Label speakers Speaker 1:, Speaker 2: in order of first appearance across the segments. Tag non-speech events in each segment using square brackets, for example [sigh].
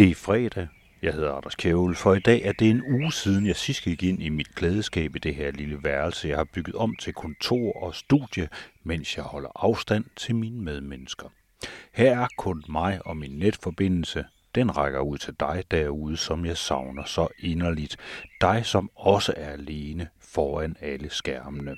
Speaker 1: Det er fredag. Jeg hedder Anders Kjævel, for i dag er det en uge siden, jeg sidst gik ind i mit klædeskab i det her lille værelse, jeg har bygget om til kontor og studie, mens jeg holder afstand til mine medmennesker. Her er kun mig og min netforbindelse. Den rækker ud til dig derude, som jeg savner så inderligt. Dig, som også er alene foran alle skærmene.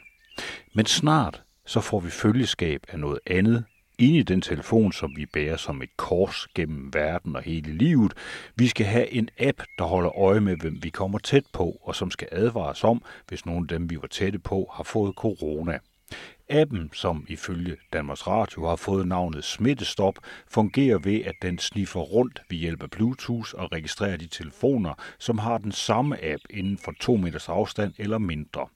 Speaker 1: Men snart så får vi følgeskab af noget andet, inde i den telefon, som vi bærer som et kors gennem verden og hele livet. Vi skal have en app, der holder øje med, hvem vi kommer tæt på, og som skal advare os om, hvis nogen af dem, vi var tætte på, har fået corona. Appen, som ifølge Danmarks Radio har fået navnet Smittestop, fungerer ved, at den sniffer rundt ved hjælp af Bluetooth og registrerer de telefoner, som har den samme app inden for 2 meters afstand eller mindre.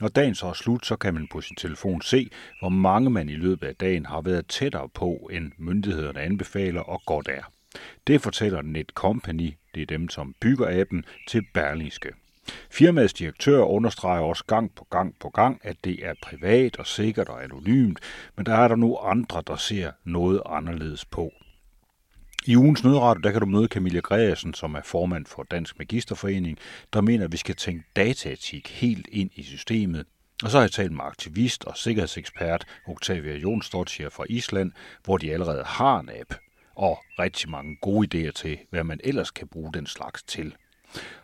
Speaker 1: Når dagen så er slut, så kan man på sin telefon se, hvor mange man i løbet af dagen har været tættere på, end myndighederne anbefaler og godt er. Det fortæller Netcompany, det er dem, som bygger appen, til Berlingske. Firmaets direktør understreger også gang på gang på gang, at det er privat og sikkert og anonymt, men der er der nu andre, der ser noget anderledes på. I ugens nødradio, der kan du møde Camilla Gregersen, som er formand for Dansk Magisterforening, der mener, at vi skal tænke dataetik helt ind i systemet. Og så har jeg talt med aktivist og sikkerhedsekspert Octavia Jonsdottir fra Island, hvor de allerede har en app og rigtig mange gode idéer til, hvad man ellers kan bruge den slags til.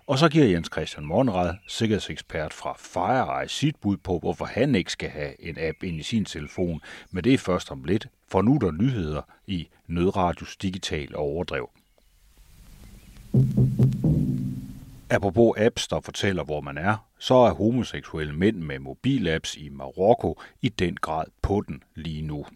Speaker 1: Og så giver Jens Christian Monrad, sikkerhedsekspert fra FireEye, sit bud på, hvorfor han ikke skal have en app ind i sin telefon, men det er først om lidt, for nu er der nyheder i Nødradios Digital overdrev. Apropos apps, der fortæller, hvor man er, så er homoseksuelle mænd med mobilapps i Marokko i den grad på den lige nu.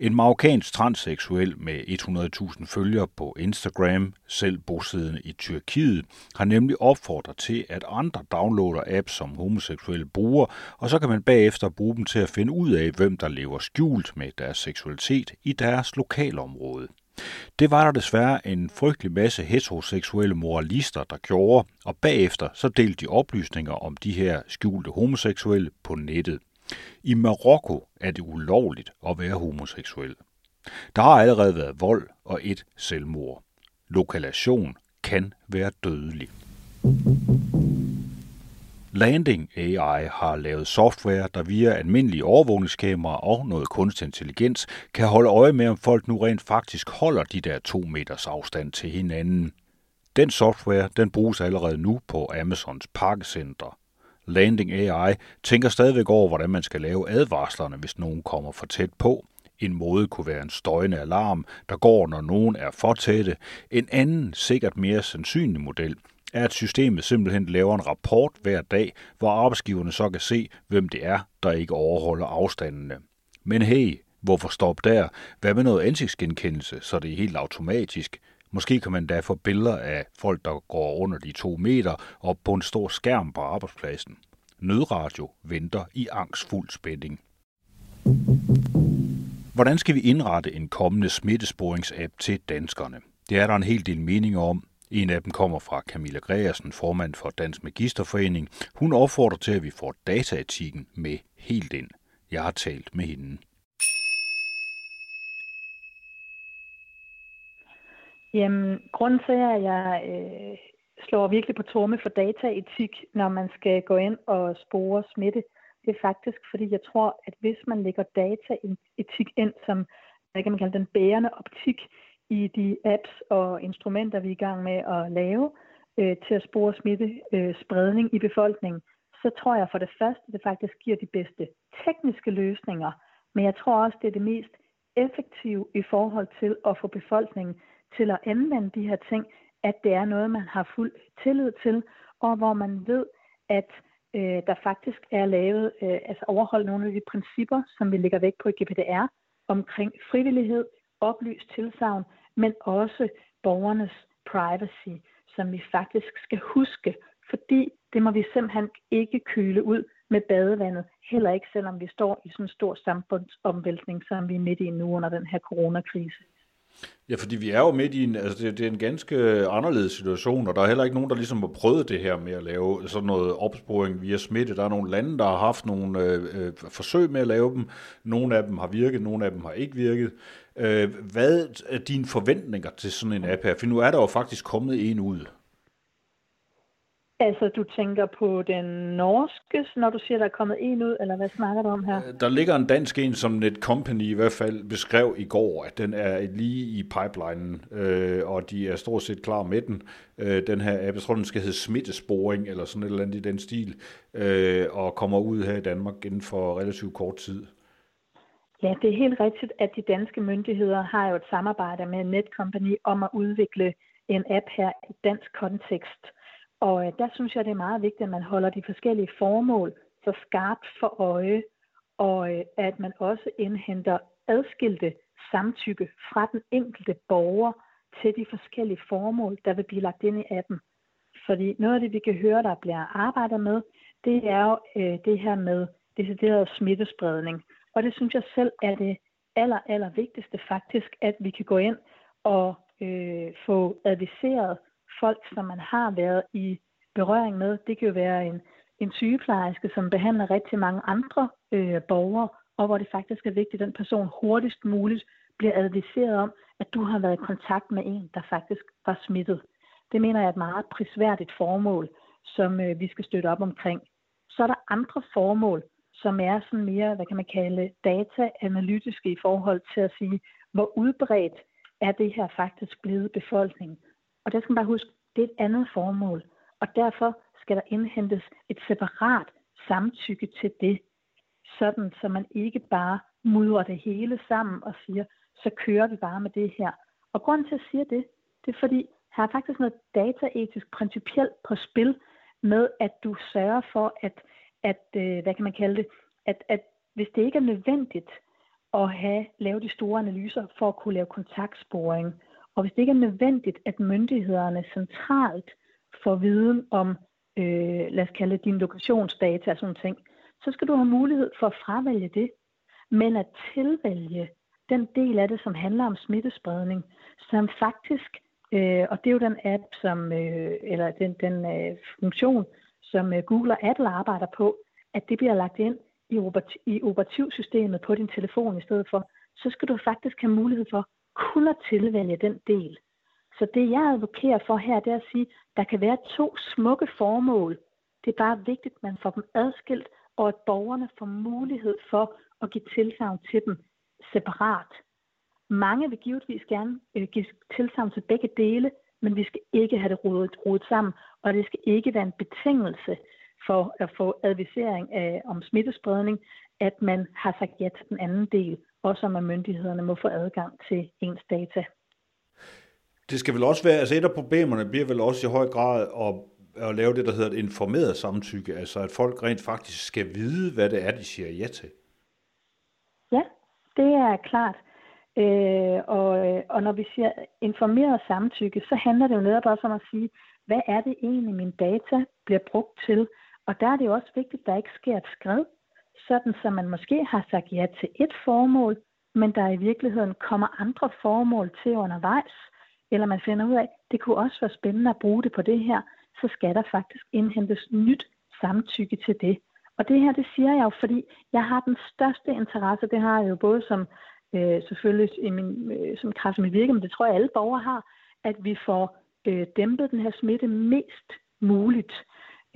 Speaker 1: En marokkansk transseksuel med 100.000 følgere på Instagram, selv bosiddende i Tyrkiet, har nemlig opfordret til, at andre downloader apps, som homoseksuelle bruger, og så kan man bagefter bruge dem til at finde ud af, hvem der lever skjult med deres seksualitet i deres lokalområde. Det var der desværre en frygtelig masse heteroseksuelle moralister, der gjorde, og bagefter så delte de oplysninger om de her skjulte homoseksuelle på nettet. I Marokko er det ulovligt at være homoseksuel. Der har allerede været vold og et selvmord. Lokalation kan være dødelig. Landing AI har lavet software, der via almindelige overvågningskameraer og noget kunstig intelligens kan holde øje med, om folk nu rent faktisk holder de der to meters afstand til hinanden. Den software den bruges allerede nu på Amazons pakkecenter. Landing AI tænker stadigvæk over, hvordan man skal lave advarslerne, hvis nogen kommer for tæt på. En måde kunne være en støjende alarm, der går, når nogen er for tætte. En anden, sikkert mere sandsynlig model, er, at systemet simpelthen laver en rapport hver dag, hvor arbejdsgiverne så kan se, hvem det er, der ikke overholder afstandene. Men hey, hvorfor stop der? Hvad med noget ansigtsgenkendelse, så det er helt automatisk? Måske kan man da få billeder af folk, der går under de to meter op på en stor skærm på arbejdspladsen. Nødradio venter i angstfuld spænding. Hvordan skal vi indrette en kommende smittesporingsapp til danskerne? Det er der en hel del meninger om. En af dem kommer fra Camilla Gregersen, formand for Dansk Magisterforening. Hun opfordrer til, at vi får dataetikken med helt ind. Jeg har talt med hende.
Speaker 2: Jamen, grunden til, at jeg øh, slår virkelig på torme for dataetik, når man skal gå ind og spore smitte, det er faktisk, fordi jeg tror, at hvis man lægger dataetik ind som, hvad kan man kalde den bærende optik i de apps og instrumenter, vi er i gang med at lave øh, til at spore smitte øh, spredning i befolkningen, så tror jeg for det første, det faktisk giver de bedste tekniske løsninger, men jeg tror også, det er det mest effektive i forhold til at få befolkningen til at anvende de her ting, at det er noget, man har fuld tillid til, og hvor man ved, at øh, der faktisk er lavet, øh, altså overholdt nogle af de principper, som vi lægger væk på i GPDR, omkring frivillighed, oplyst tilsavn, men også borgernes privacy, som vi faktisk skal huske, fordi det må vi simpelthen ikke køle ud med badevandet, heller ikke selvom vi står i sådan en stor samfundsomvæltning, som vi er midt i nu under den her coronakrise.
Speaker 1: Ja, fordi vi er jo midt i en, altså det, det er en ganske anderledes situation, og der er heller ikke nogen, der ligesom har prøvet det her med at lave sådan noget opsporing via smitte. Der er nogle lande, der har haft nogle øh, øh forsøg med at lave dem. Nogle af dem har virket, nogle af dem har ikke virket. Øh, hvad er dine forventninger til sådan en app her? For nu er der jo faktisk kommet en ud.
Speaker 2: Altså, du tænker på den norske, når du siger, der er kommet en ud, eller hvad snakker du om her?
Speaker 1: Der ligger en dansk en, som Netcompany i hvert fald beskrev i går, at den er lige i pipelinen, øh, og de er stort set klar med den. Øh, den her app, jeg tror, den skal hedde smittesporing, eller sådan et eller andet i den stil, øh, og kommer ud her i Danmark inden for relativt kort tid.
Speaker 2: Ja, det er helt rigtigt, at de danske myndigheder har jo et samarbejde med Netcompany om at udvikle en app her i dansk kontekst – og øh, der synes jeg, det er meget vigtigt, at man holder de forskellige formål så skarpt for øje, og øh, at man også indhenter adskilte samtykke fra den enkelte borger til de forskellige formål, der vil blive lagt ind i appen. Fordi noget af det, vi kan høre, der bliver arbejdet med, det er jo øh, det her med decideret smittespredning. Og det synes jeg selv er det aller, aller vigtigste faktisk, at vi kan gå ind og øh, få adviseret folk, som man har været i berøring med. Det kan jo være en, en sygeplejerske, som behandler rigtig mange andre øh, borgere, og hvor det faktisk er vigtigt, at den person hurtigst muligt bliver adviseret om, at du har været i kontakt med en, der faktisk var smittet. Det mener jeg er et meget prisværdigt formål, som øh, vi skal støtte op omkring. Så er der andre formål, som er sådan mere, hvad kan man kalde, data-analytiske i forhold til at sige, hvor udbredt er det her faktisk blevet befolkningen. Og der skal man bare huske, det er et andet formål. Og derfor skal der indhentes et separat samtykke til det, sådan så man ikke bare mudrer det hele sammen og siger, så kører vi bare med det her. Og grunden til at sige det, det er fordi, her er faktisk noget dataetisk principielt på spil med, at du sørger for, at, at øh, hvad kan man kalde det, at, at hvis det ikke er nødvendigt at have lave de store analyser for at kunne lave kontaktsporing, og hvis det ikke er nødvendigt, at myndighederne centralt får viden om, øh, lad os kalde det din lokationsdata og sådan ting, så skal du have mulighed for at fravælge det, men at tilvælge den del af det, som handler om smittespredning, som faktisk, øh, og det er jo den app, som, øh, eller den, den øh, funktion, som øh, Google og Apple arbejder på, at det bliver lagt ind i, operativ, i operativsystemet på din telefon i stedet for, så skal du faktisk have mulighed for kun at tilvælge den del. Så det jeg advokerer for her, det er at sige, der kan være to smukke formål. Det er bare vigtigt, at man får dem adskilt, og at borgerne får mulighed for at give tilsavn til dem separat. Mange vil givetvis gerne øh, give tilsavn til begge dele, men vi skal ikke have det rodet, rodet sammen, og det skal ikke være en betingelse for at få advisering af, om smittespredning, at man har sagt ja til den anden del, også om at myndighederne må få adgang til ens data.
Speaker 1: Det skal vel også være, altså et af problemerne bliver vel også i høj grad at, at lave det, der hedder et informeret samtykke, altså at folk rent faktisk skal vide, hvad det er, de siger ja til.
Speaker 2: Ja, det er klart. Øh, og, og når vi siger informeret samtykke, så handler det jo netop også om at sige, hvad er det egentlig, min data bliver brugt til? Og der er det jo også vigtigt, at der ikke sker et skred, sådan så man måske har sagt ja til et formål, men der i virkeligheden kommer andre formål til undervejs, eller man finder ud af, at det kunne også være spændende at bruge det på det her, så skal der faktisk indhentes nyt samtykke til det. Og det her, det siger jeg jo, fordi jeg har den største interesse, det har jeg jo både som øh, selvfølgelig i min, øh, som kraft i mit virke, men det tror jeg alle borgere har, at vi får øh, dæmpet den her smitte mest muligt,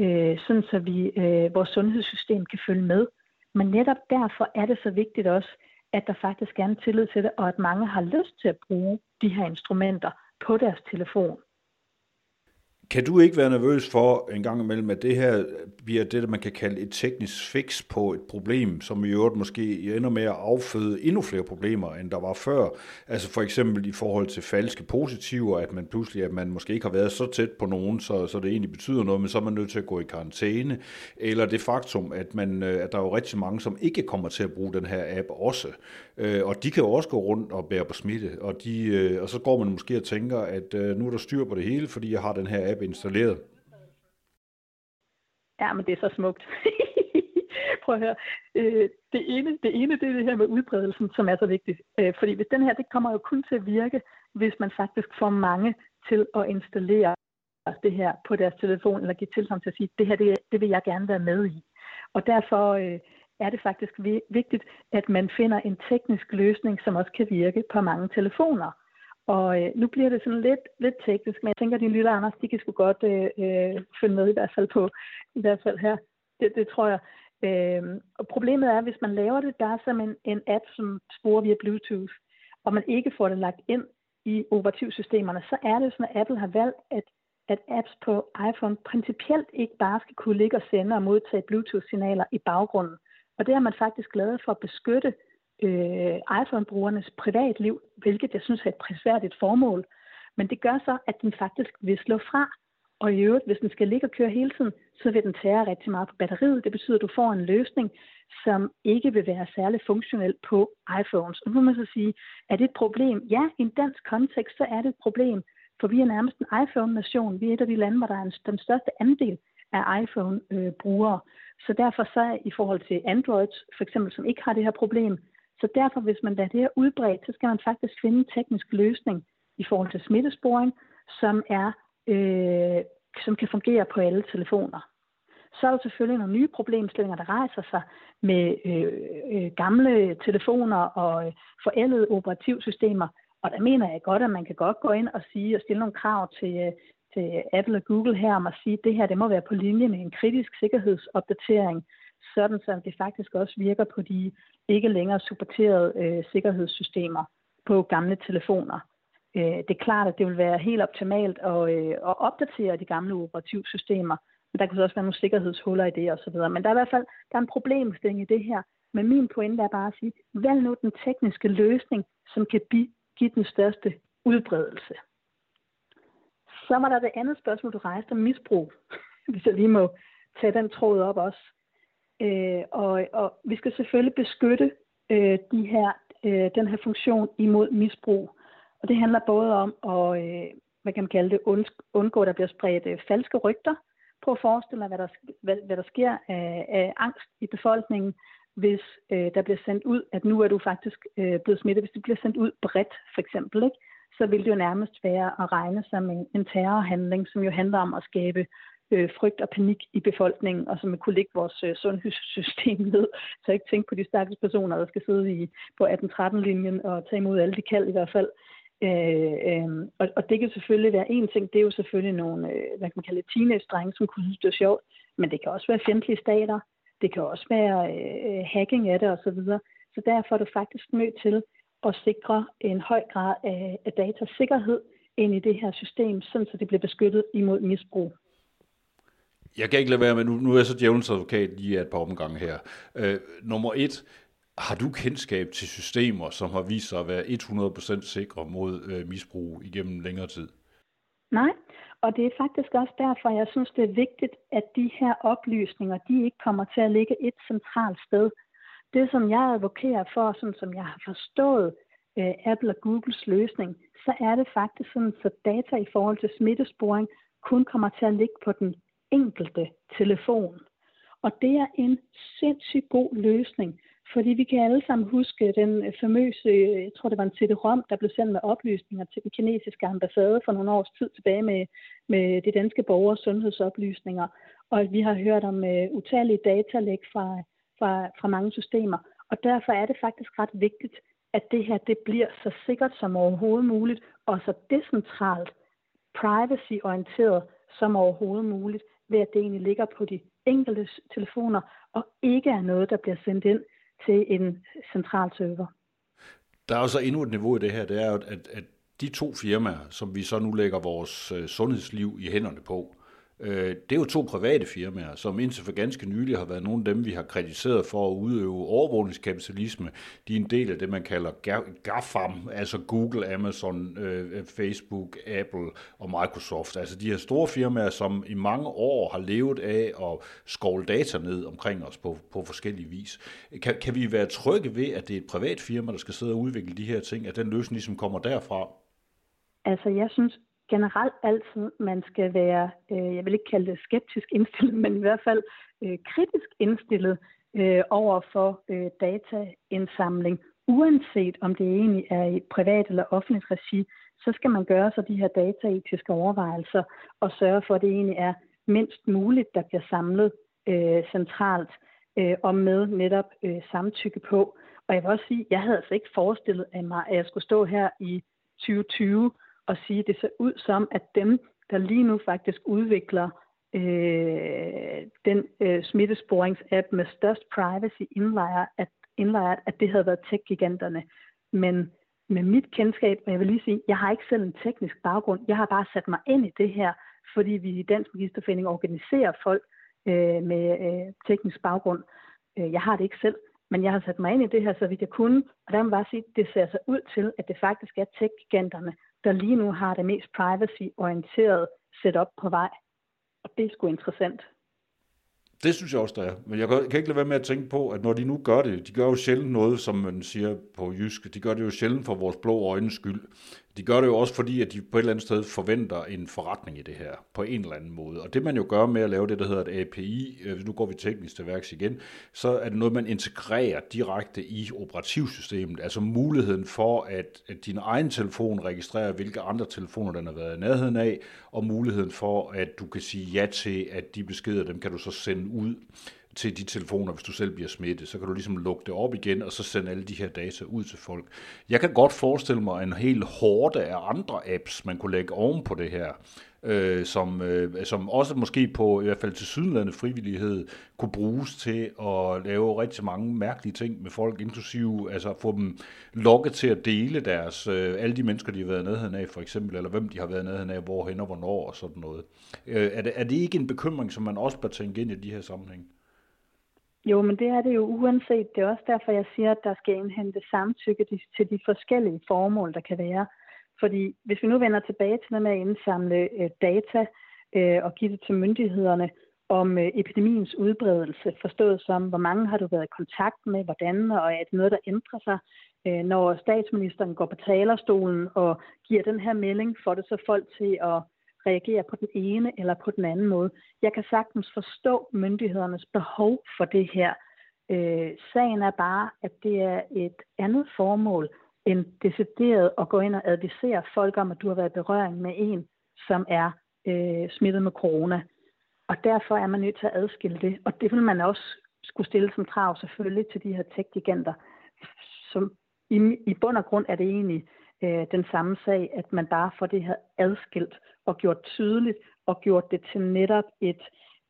Speaker 2: øh, sådan så vi, øh, vores sundhedssystem kan følge med. Men netop derfor er det så vigtigt også, at der faktisk er en tillid til det, og at mange har lyst til at bruge de her instrumenter på deres telefon.
Speaker 1: Kan du ikke være nervøs for en gang imellem, at det her bliver det, man kan kalde et teknisk fix på et problem, som i øvrigt måske ender med at afføde endnu flere problemer, end der var før? Altså for eksempel i forhold til falske positiver, at man pludselig, at man måske ikke har været så tæt på nogen, så, så det egentlig betyder noget, men så er man nødt til at gå i karantæne. Eller det faktum, at, man, øh, at der er jo rigtig mange, som ikke kommer til at bruge den her app også. Øh, og de kan jo også gå rundt og bære på smitte, og, de, øh, og så går man måske og tænker, at nu er der styr på det hele, fordi jeg har den her app installeret.
Speaker 2: Ja, men det er så smukt. [laughs] prøv at høre. Øh, det, ene, det ene, det er det her med udbredelsen, som er så vigtigt. Øh, fordi hvis den her, det kommer jo kun til at virke, hvis man faktisk får mange til at installere det her på deres telefon, eller give tilsagn til at sige, det her, det, det vil jeg gerne være med i. Og derfor øh, er det faktisk vigtigt, at man finder en teknisk løsning, som også kan virke på mange telefoner. Og øh, nu bliver det sådan lidt, lidt teknisk, men jeg tænker, at dine lytter, Anders, de kan sgu godt øh, øh, følge med i hvert fald på, i hvert fald her. Det, det tror jeg. Øh, og problemet er, at hvis man laver det, der er som en, en app, som sporer via Bluetooth, og man ikke får det lagt ind i operativsystemerne, så er det sådan, at Apple har valgt, at, at apps på iPhone principielt ikke bare skal kunne ligge og sende og modtage Bluetooth-signaler i baggrunden. Og det har man faktisk lavet for at beskytte øh, iPhone-brugernes privatliv, hvilket jeg synes er et prisværdigt formål. Men det gør så, at den faktisk vil slå fra. Og i øvrigt, hvis den skal ligge og køre hele tiden, så vil den tære rigtig meget på batteriet. Det betyder, at du får en løsning, som ikke vil være særlig funktionel på iPhones. Og nu må man så sige, er det et problem? Ja, i en dansk kontekst, så er det et problem, for vi er nærmest en iPhone-nation. Vi er et af de lande, hvor der er den største andel af iPhone-brugere. Øh, så derfor så i forhold til Android, for eksempel, som ikke har det her problem, så derfor, hvis man lader det her udbredt, så skal man faktisk finde en teknisk løsning i forhold til smittesporing, som er øh, som kan fungere på alle telefoner. Så er der selvfølgelig nogle nye problemstillinger, der rejser sig med øh, øh, gamle telefoner og øh, forældede operativsystemer. Og der mener jeg godt, at man kan godt gå ind og sige og stille nogle krav til, øh, til Apple og Google her om at sige, at det her det må være på linje med en kritisk sikkerhedsopdatering, sådan så det faktisk også virker på de ikke længere supporterede øh, sikkerhedssystemer på gamle telefoner. Øh, det er klart, at det vil være helt optimalt at, øh, at opdatere de gamle operativsystemer, men der kan også være nogle sikkerhedshuller i det osv. Men der er i hvert fald der er en problemstilling i det her. Men min pointe er bare at sige, vælg nu den tekniske løsning, som kan give den største udbredelse. Så var der det andet spørgsmål, du rejste om misbrug, [laughs] hvis jeg lige må tage den tråd op også. Øh, og, og vi skal selvfølgelig beskytte øh, de her, øh, den her funktion imod misbrug. Og det handler både om at, øh, hvad kan man kalde det, undgå, at der bliver spredt øh, falske rygter. Prøv at forestille dig, hvad der, hvad, hvad der sker af, af angst i befolkningen, hvis øh, der bliver sendt ud, at nu er du faktisk øh, blevet smittet. Hvis det bliver sendt ud bredt, for eksempel, ikke? så vil det jo nærmest være at regne som en, en terrorhandling, som jo handler om at skabe øh, frygt og panik i befolkningen, og som vil kunne lægge vores øh, sundhedssystem [laughs] ned. Så ikke tænke på de stakkels personer, der skal sidde i, på 18-13-linjen og tage imod alle de kald i hvert fald. Øh, øh, og, og det kan selvfølgelig være en ting, det er jo selvfølgelig nogle, øh, hvad kan man kalde det, teenage-drenge, som kunne synes, det er sjovt, men det kan også være fjendtlige stater, det kan også være øh, hacking af det osv. Så, så derfor er du faktisk nødt til at sikre en høj grad af, af datasikkerhed ind i det her system, sådan så det bliver beskyttet imod misbrug.
Speaker 1: Jeg kan ikke lade være med, nu, nu er jeg så djævelens advokat lige et par omgange her. Øh, nummer et, har du kendskab til systemer, som har vist sig at være 100% sikre mod øh, misbrug igennem længere tid?
Speaker 2: Nej, og det er faktisk også derfor, jeg synes, det er vigtigt, at de her oplysninger, de ikke kommer til at ligge et centralt sted. Det, som jeg advokerer for, sådan som jeg har forstået øh, Apple og Googles løsning, så er det faktisk sådan, så data i forhold til smittesporing kun kommer til at ligge på den enkelte telefon. Og det er en sindssygt god løsning, fordi vi kan alle sammen huske den famøse, jeg tror det var en CD-ROM, der blev sendt med oplysninger til den kinesiske ambassade for nogle års tid tilbage med, med de danske borgers sundhedsoplysninger. Og vi har hørt om uh, utallige datalæg fra, fra, fra mange systemer. Og derfor er det faktisk ret vigtigt, at det her det bliver så sikkert som overhovedet muligt, og så decentralt, privacy-orienteret som overhovedet muligt, ved at det egentlig ligger på de enkelte telefoner, og ikke er noget, der bliver sendt ind til en central server.
Speaker 1: Der er også endnu et niveau i det her, det er, at, at de to firmaer, som vi så nu lægger vores øh, sundhedsliv i hænderne på, Øh, det er jo to private firmaer, som indtil for ganske nylig har været nogle af dem, vi har kritiseret for at udøve overvågningskapitalisme. De er en del af det, man kalder GAFAM, altså Google, Amazon, øh, Facebook, Apple og Microsoft. Altså de her store firmaer, som i mange år har levet af at skovle data ned omkring os på, på forskellige vis. Kan, kan vi være trygge ved, at det er et privat firma, der skal sidde og udvikle de her ting, at den løsning ligesom kommer derfra?
Speaker 2: Altså jeg synes generelt altid, man skal være, øh, jeg vil ikke kalde det skeptisk indstillet, [laughs] men i hvert fald øh, kritisk indstillet øh, over for øh, dataindsamling, uanset om det egentlig er i privat eller offentligt regi, så skal man gøre sig de her dataetiske overvejelser og sørge for, at det egentlig er mindst muligt, der bliver samlet øh, centralt øh, og med netop øh, samtykke på. Og jeg vil også sige, jeg havde altså ikke forestillet mig, at jeg skulle stå her i 2020 og sige, at det ser ud som, at dem, der lige nu faktisk udvikler øh, den øh, smittesporings-app med størst privacy indlejret, at, indlejret, at det havde været tech-giganterne. Men med mit kendskab, og jeg vil lige sige, jeg har ikke selv en teknisk baggrund, jeg har bare sat mig ind i det her, fordi vi i Dansk Magisterforening organiserer folk øh, med øh, teknisk baggrund. Øh, jeg har det ikke selv, men jeg har sat mig ind i det her, så vidt jeg kunne, og der må bare sige, at det ser så ud til, at det faktisk er tech-giganterne, der lige nu har det mest privacy-orienterede setup på vej. Og det er sgu interessant.
Speaker 1: Det synes jeg også, der er. Men jeg kan ikke lade være med at tænke på, at når de nu gør det, de gør jo sjældent noget, som man siger på jysk, de gør det jo sjældent for vores blå øjnes skyld. De gør det jo også fordi, at de på et eller andet sted forventer en forretning i det her, på en eller anden måde. Og det man jo gør med at lave det, der hedder et API, øh, nu går vi teknisk til værks igen, så er det noget, man integrerer direkte i operativsystemet. Altså muligheden for, at, at din egen telefon registrerer, hvilke andre telefoner den har været i nærheden af, og muligheden for, at du kan sige ja til, at de beskeder, dem kan du så sende ud til de telefoner, hvis du selv bliver smittet. Så kan du ligesom lukke det op igen, og så sende alle de her data ud til folk. Jeg kan godt forestille mig en hel hårde af andre apps, man kunne lægge oven på det her, øh, som, øh, som også måske på i hvert fald til sydenlande frivillighed kunne bruges til at lave rigtig mange mærkelige ting med folk, inklusive altså få dem lukket til at dele deres, øh, alle de mennesker, de har været nede af for eksempel, eller hvem de har været nede af, hvorhen og hvornår og sådan noget. Øh, er, det, er det ikke en bekymring, som man også bør tænke ind i de her sammenhæng?
Speaker 2: Jo, men det er det jo uanset. Det er også derfor, jeg siger, at der skal indhente samtykke til de forskellige formål, der kan være. Fordi hvis vi nu vender tilbage til det med at indsamle øh, data øh, og give det til myndighederne om øh, epidemiens udbredelse, forstået som, hvor mange har du været i kontakt med, hvordan, og er det noget, der ændrer sig, øh, når statsministeren går på talerstolen og giver den her melding, får det så folk til at reagerer på den ene eller på den anden måde. Jeg kan sagtens forstå myndighedernes behov for det her. Øh, sagen er bare, at det er et andet formål end decideret at gå ind og advisere folk om, at du har været i berøring med en, som er øh, smittet med corona. Og derfor er man nødt til at adskille det. Og det vil man også skulle stille som krav selvfølgelig til de her tech-giganter. Som i, I bund og grund er det egentlig øh, den samme sag, at man bare får det her adskilt og gjort tydeligt og gjort det til netop et,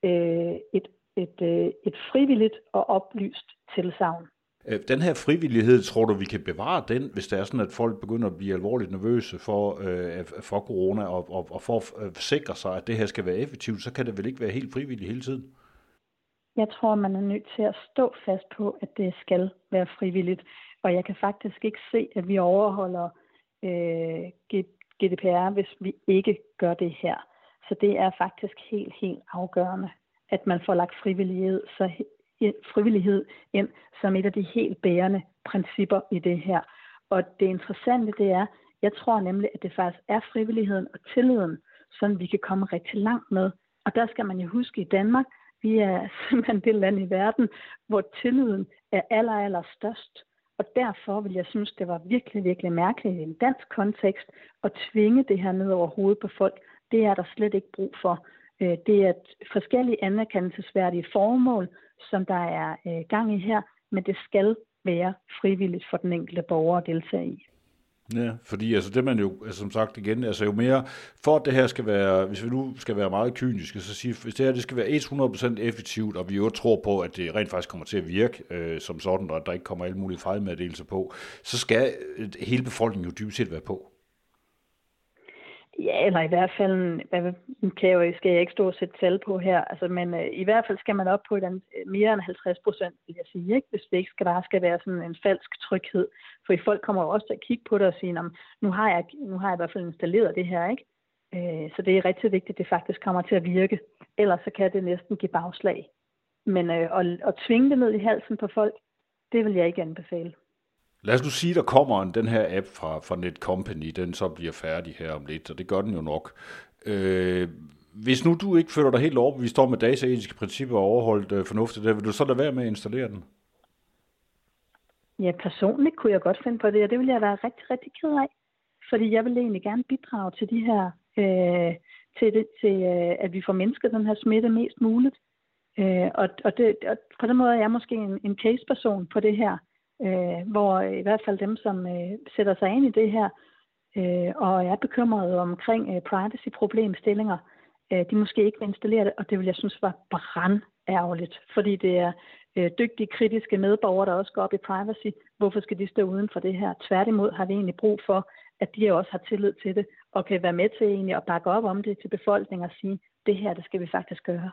Speaker 2: øh, et, et, øh, et frivilligt og oplyst tilsavn.
Speaker 1: Øh, den her frivillighed, tror du, vi kan bevare den, hvis det er sådan, at folk begynder at blive alvorligt nervøse for, øh, for corona, og, og, og for at sikre sig, at det her skal være effektivt, så kan det vel ikke være helt frivilligt hele tiden?
Speaker 2: Jeg tror, man er nødt til at stå fast på, at det skal være frivilligt. Og jeg kan faktisk ikke se, at vi overholder øh, GDPR, hvis vi ikke gør det her. Så det er faktisk helt, helt afgørende, at man får lagt frivillighed, så, frivillighed ind som et af de helt bærende principper i det her. Og det interessante det er, jeg tror nemlig, at det faktisk er frivilligheden og tilliden, som vi kan komme rigtig langt med. Og der skal man jo huske i Danmark, vi er [laughs] simpelthen det land i verden, hvor tilliden er aller, aller størst. Og derfor vil jeg synes, det var virkelig, virkelig mærkeligt i en dansk kontekst at tvinge det her ned over hovedet på folk. Det er der slet ikke brug for. Øh, det er forskellige anerkendelsesværdige formål, som der er øh, gang i her, men det skal være frivilligt for den enkelte borger at deltage i.
Speaker 1: Ja, fordi altså det man jo, altså, som sagt igen, altså jo mere, for at det her skal være, hvis vi nu skal være meget kyniske, så sige, hvis det her det skal være 100% effektivt, og vi jo tror på, at det rent faktisk kommer til at virke øh, som sådan, og at der ikke kommer alle mulige fejlmeddelelser på, så skal øh, hele befolkningen jo dybest set være på.
Speaker 2: Ja, eller i hvert fald, hvad kan jeg jo, skal jeg ikke stå og sætte tal på her, altså, men øh, i hvert fald skal man op på et, mere end 50 procent, vil jeg sige, ikke? hvis det ikke skal, bare skal være sådan en falsk tryghed. For folk kommer jo også til at kigge på det og sige, nu har jeg, nu har jeg i hvert fald installeret det her, ikke? Øh, så det er rigtig vigtigt, at det faktisk kommer til at virke. Ellers så kan det næsten give bagslag. Men øh, at, at tvinge det ned i halsen på folk, det vil jeg ikke anbefale.
Speaker 1: Lad os nu sige, der kommer en, den her app fra, fra Netcompany, den så bliver færdig her om lidt, og det gør den jo nok. Øh, hvis nu du ikke føler dig helt overbevist om, at dataetiske principper er overholdt øh, fornuftigt, øh, vil du så lade være med at installere den?
Speaker 2: Ja, personligt kunne jeg godt finde på det, og det ville jeg være rigtig, rigtig ked af. Fordi jeg vil egentlig gerne bidrage til de her, øh, til, det, til øh, at vi får mennesket den her smitte mest muligt. Øh, og, og, det, og på den måde er jeg måske en, en case-person på det her, øh, hvor øh, i hvert fald dem, som øh, sætter sig ind i det her, øh, og er bekymrede omkring øh, privacy-problemstillinger, øh, de måske ikke vil installere det, og det vil jeg synes var brandærgerligt, fordi det er øh, dygtige, kritiske medborgere, der også går op i privacy. Hvorfor skal de stå uden for det her? Tværtimod har vi egentlig brug for, at de også har tillid til det, og kan være med til egentlig at bakke op om det til befolkningen og sige, det her, det skal vi faktisk gøre.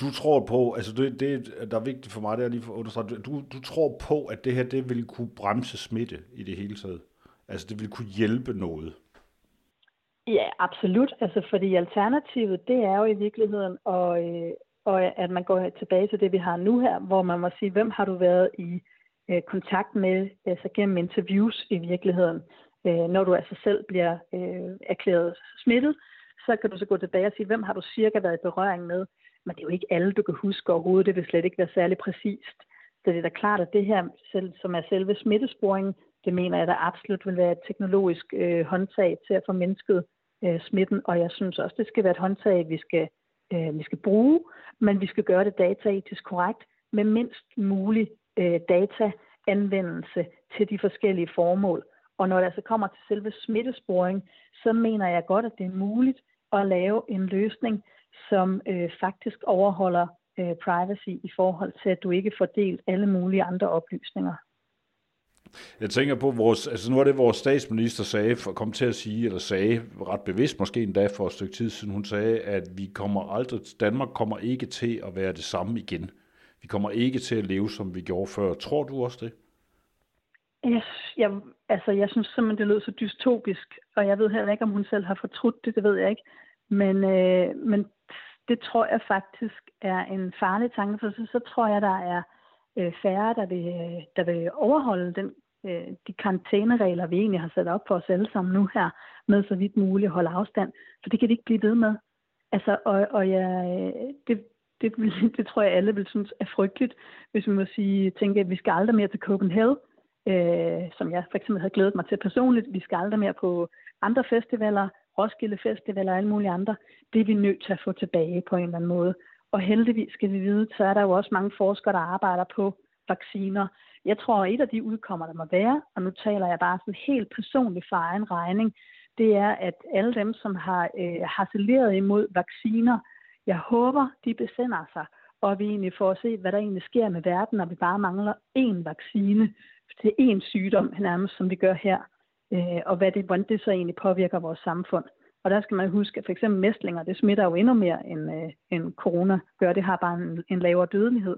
Speaker 1: Du tror på, altså det, det der er vigtigt for mig, det er lige for at understrege, du, du tror på, at det her, det vil kunne bremse smitte i det hele taget? Altså det vil kunne hjælpe noget?
Speaker 2: Ja, absolut. Altså, fordi alternativet, det er jo i virkeligheden, og, øh, og at man går tilbage til det, vi har nu her, hvor man må sige, hvem har du været i øh, kontakt med, altså gennem interviews i virkeligheden. Øh, når du altså selv bliver øh, erklæret smittet, så kan du så gå tilbage og sige, hvem har du cirka været i berøring med. Men det er jo ikke alle, du kan huske overhovedet. Det vil slet ikke være særlig præcist. Så det er da klart, at det her, selv, som er selve smittesporingen, det mener jeg, der absolut vil være et teknologisk øh, håndtag til at få mennesket øh, smitten. Og jeg synes også, det skal være et håndtag, vi skal, øh, vi skal bruge, men vi skal gøre det dataetisk korrekt med mindst mulig øh, dataanvendelse til de forskellige formål. Og når det altså kommer til selve smittesporing, så mener jeg godt, at det er muligt at lave en løsning, som øh, faktisk overholder øh, privacy i forhold til, at du ikke får delt alle mulige andre oplysninger.
Speaker 1: Jeg tænker på, vores, altså nu er det, vores statsminister sagde, for kom til at sige, eller sagde ret bevidst måske endda for et stykke tid siden, hun sagde, at vi kommer aldrig, Danmark kommer ikke til at være det samme igen. Vi kommer ikke til at leve, som vi gjorde før. Tror du også det?
Speaker 2: Jeg, jeg, altså, jeg synes simpelthen, det lød så dystopisk, og jeg ved heller ikke, om hun selv har fortrudt det, det ved jeg ikke. Men, øh, men det tror jeg faktisk er en farlig tanke, for så, så tror jeg, der er øh, færre, der vil, øh, der vil overholde den, øh, de karantæneregler, vi egentlig har sat op for os alle sammen nu her, med så vidt muligt at holde afstand. For det kan de ikke blive ved med. Altså, og, og jeg, det, det, [laughs] det tror jeg alle vil synes er frygteligt, hvis vi må sige, tænke, at vi skal aldrig mere til Copenhagen, øh, som jeg for eksempel havde glædet mig til personligt. Vi skal aldrig mere på andre festivaler, Roskilde Festival og alle mulige andre. Det er vi nødt til at få tilbage på en eller anden måde. Og heldigvis skal vi vide, så er der jo også mange forskere, der arbejder på vacciner. Jeg tror, at et af de udkommer, der må være, og nu taler jeg bare sådan helt personligt for egen regning, det er, at alle dem, som har øh, harceleret imod vacciner, jeg håber, de besender sig, og vi egentlig får at se, hvad der egentlig sker med verden, når vi bare mangler én vaccine til én sygdom, nærmest som vi gør her, øh, og hvad det, hvordan det så egentlig påvirker vores samfund. Og der skal man huske, at for eksempel mæslinger, det smitter jo endnu mere, end, øh, end corona gør. Det har bare en, en lavere dødelighed.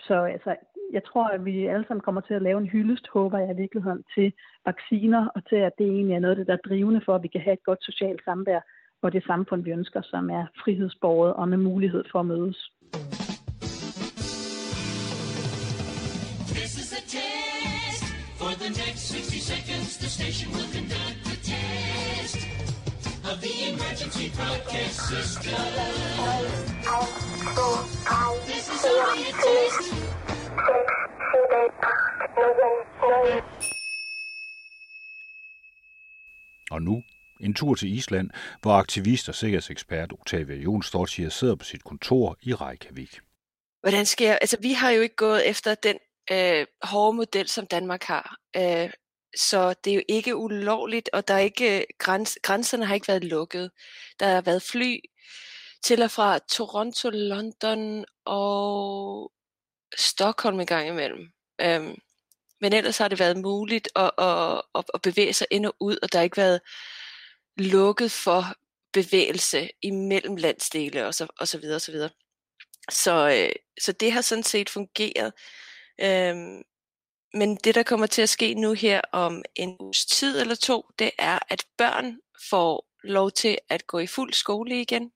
Speaker 2: Så altså, jeg tror, at vi alle sammen kommer til at lave en hyldest, håber jeg i virkeligheden, til vacciner, og til, at det egentlig er noget af det, der er drivende for, at vi kan have et godt socialt samvær, og det samfund, vi ønsker, som er frihedsborget og med mulighed for at mødes. For the next 60 seconds, the station will conduct a test of the emergency broadcast system. This is only a test. Og nu en tur til Island, hvor aktivist og sikkerhedsekspert Octavia Jonsdottir sidder på sit kontor i Reykjavik.
Speaker 3: Hvordan sker Altså, vi har jo ikke gået efter den øh, hårde model, som Danmark har. Øh, så det er jo ikke ulovligt, og der er ikke, øh, græns, grænserne har ikke været lukket. Der har været fly til og fra Toronto, London og Stockholm en gang imellem. Øhm, men ellers har det været muligt at, at, at, at bevæge sig ind og ud, og der har ikke været lukket for bevægelse imellem landsdele og så, og så videre og så videre. Så, øh, så det har sådan set fungeret. Øhm, men det der kommer til at ske nu her om en uges tid eller to, det er at børn får lov til at gå i fuld skole igen.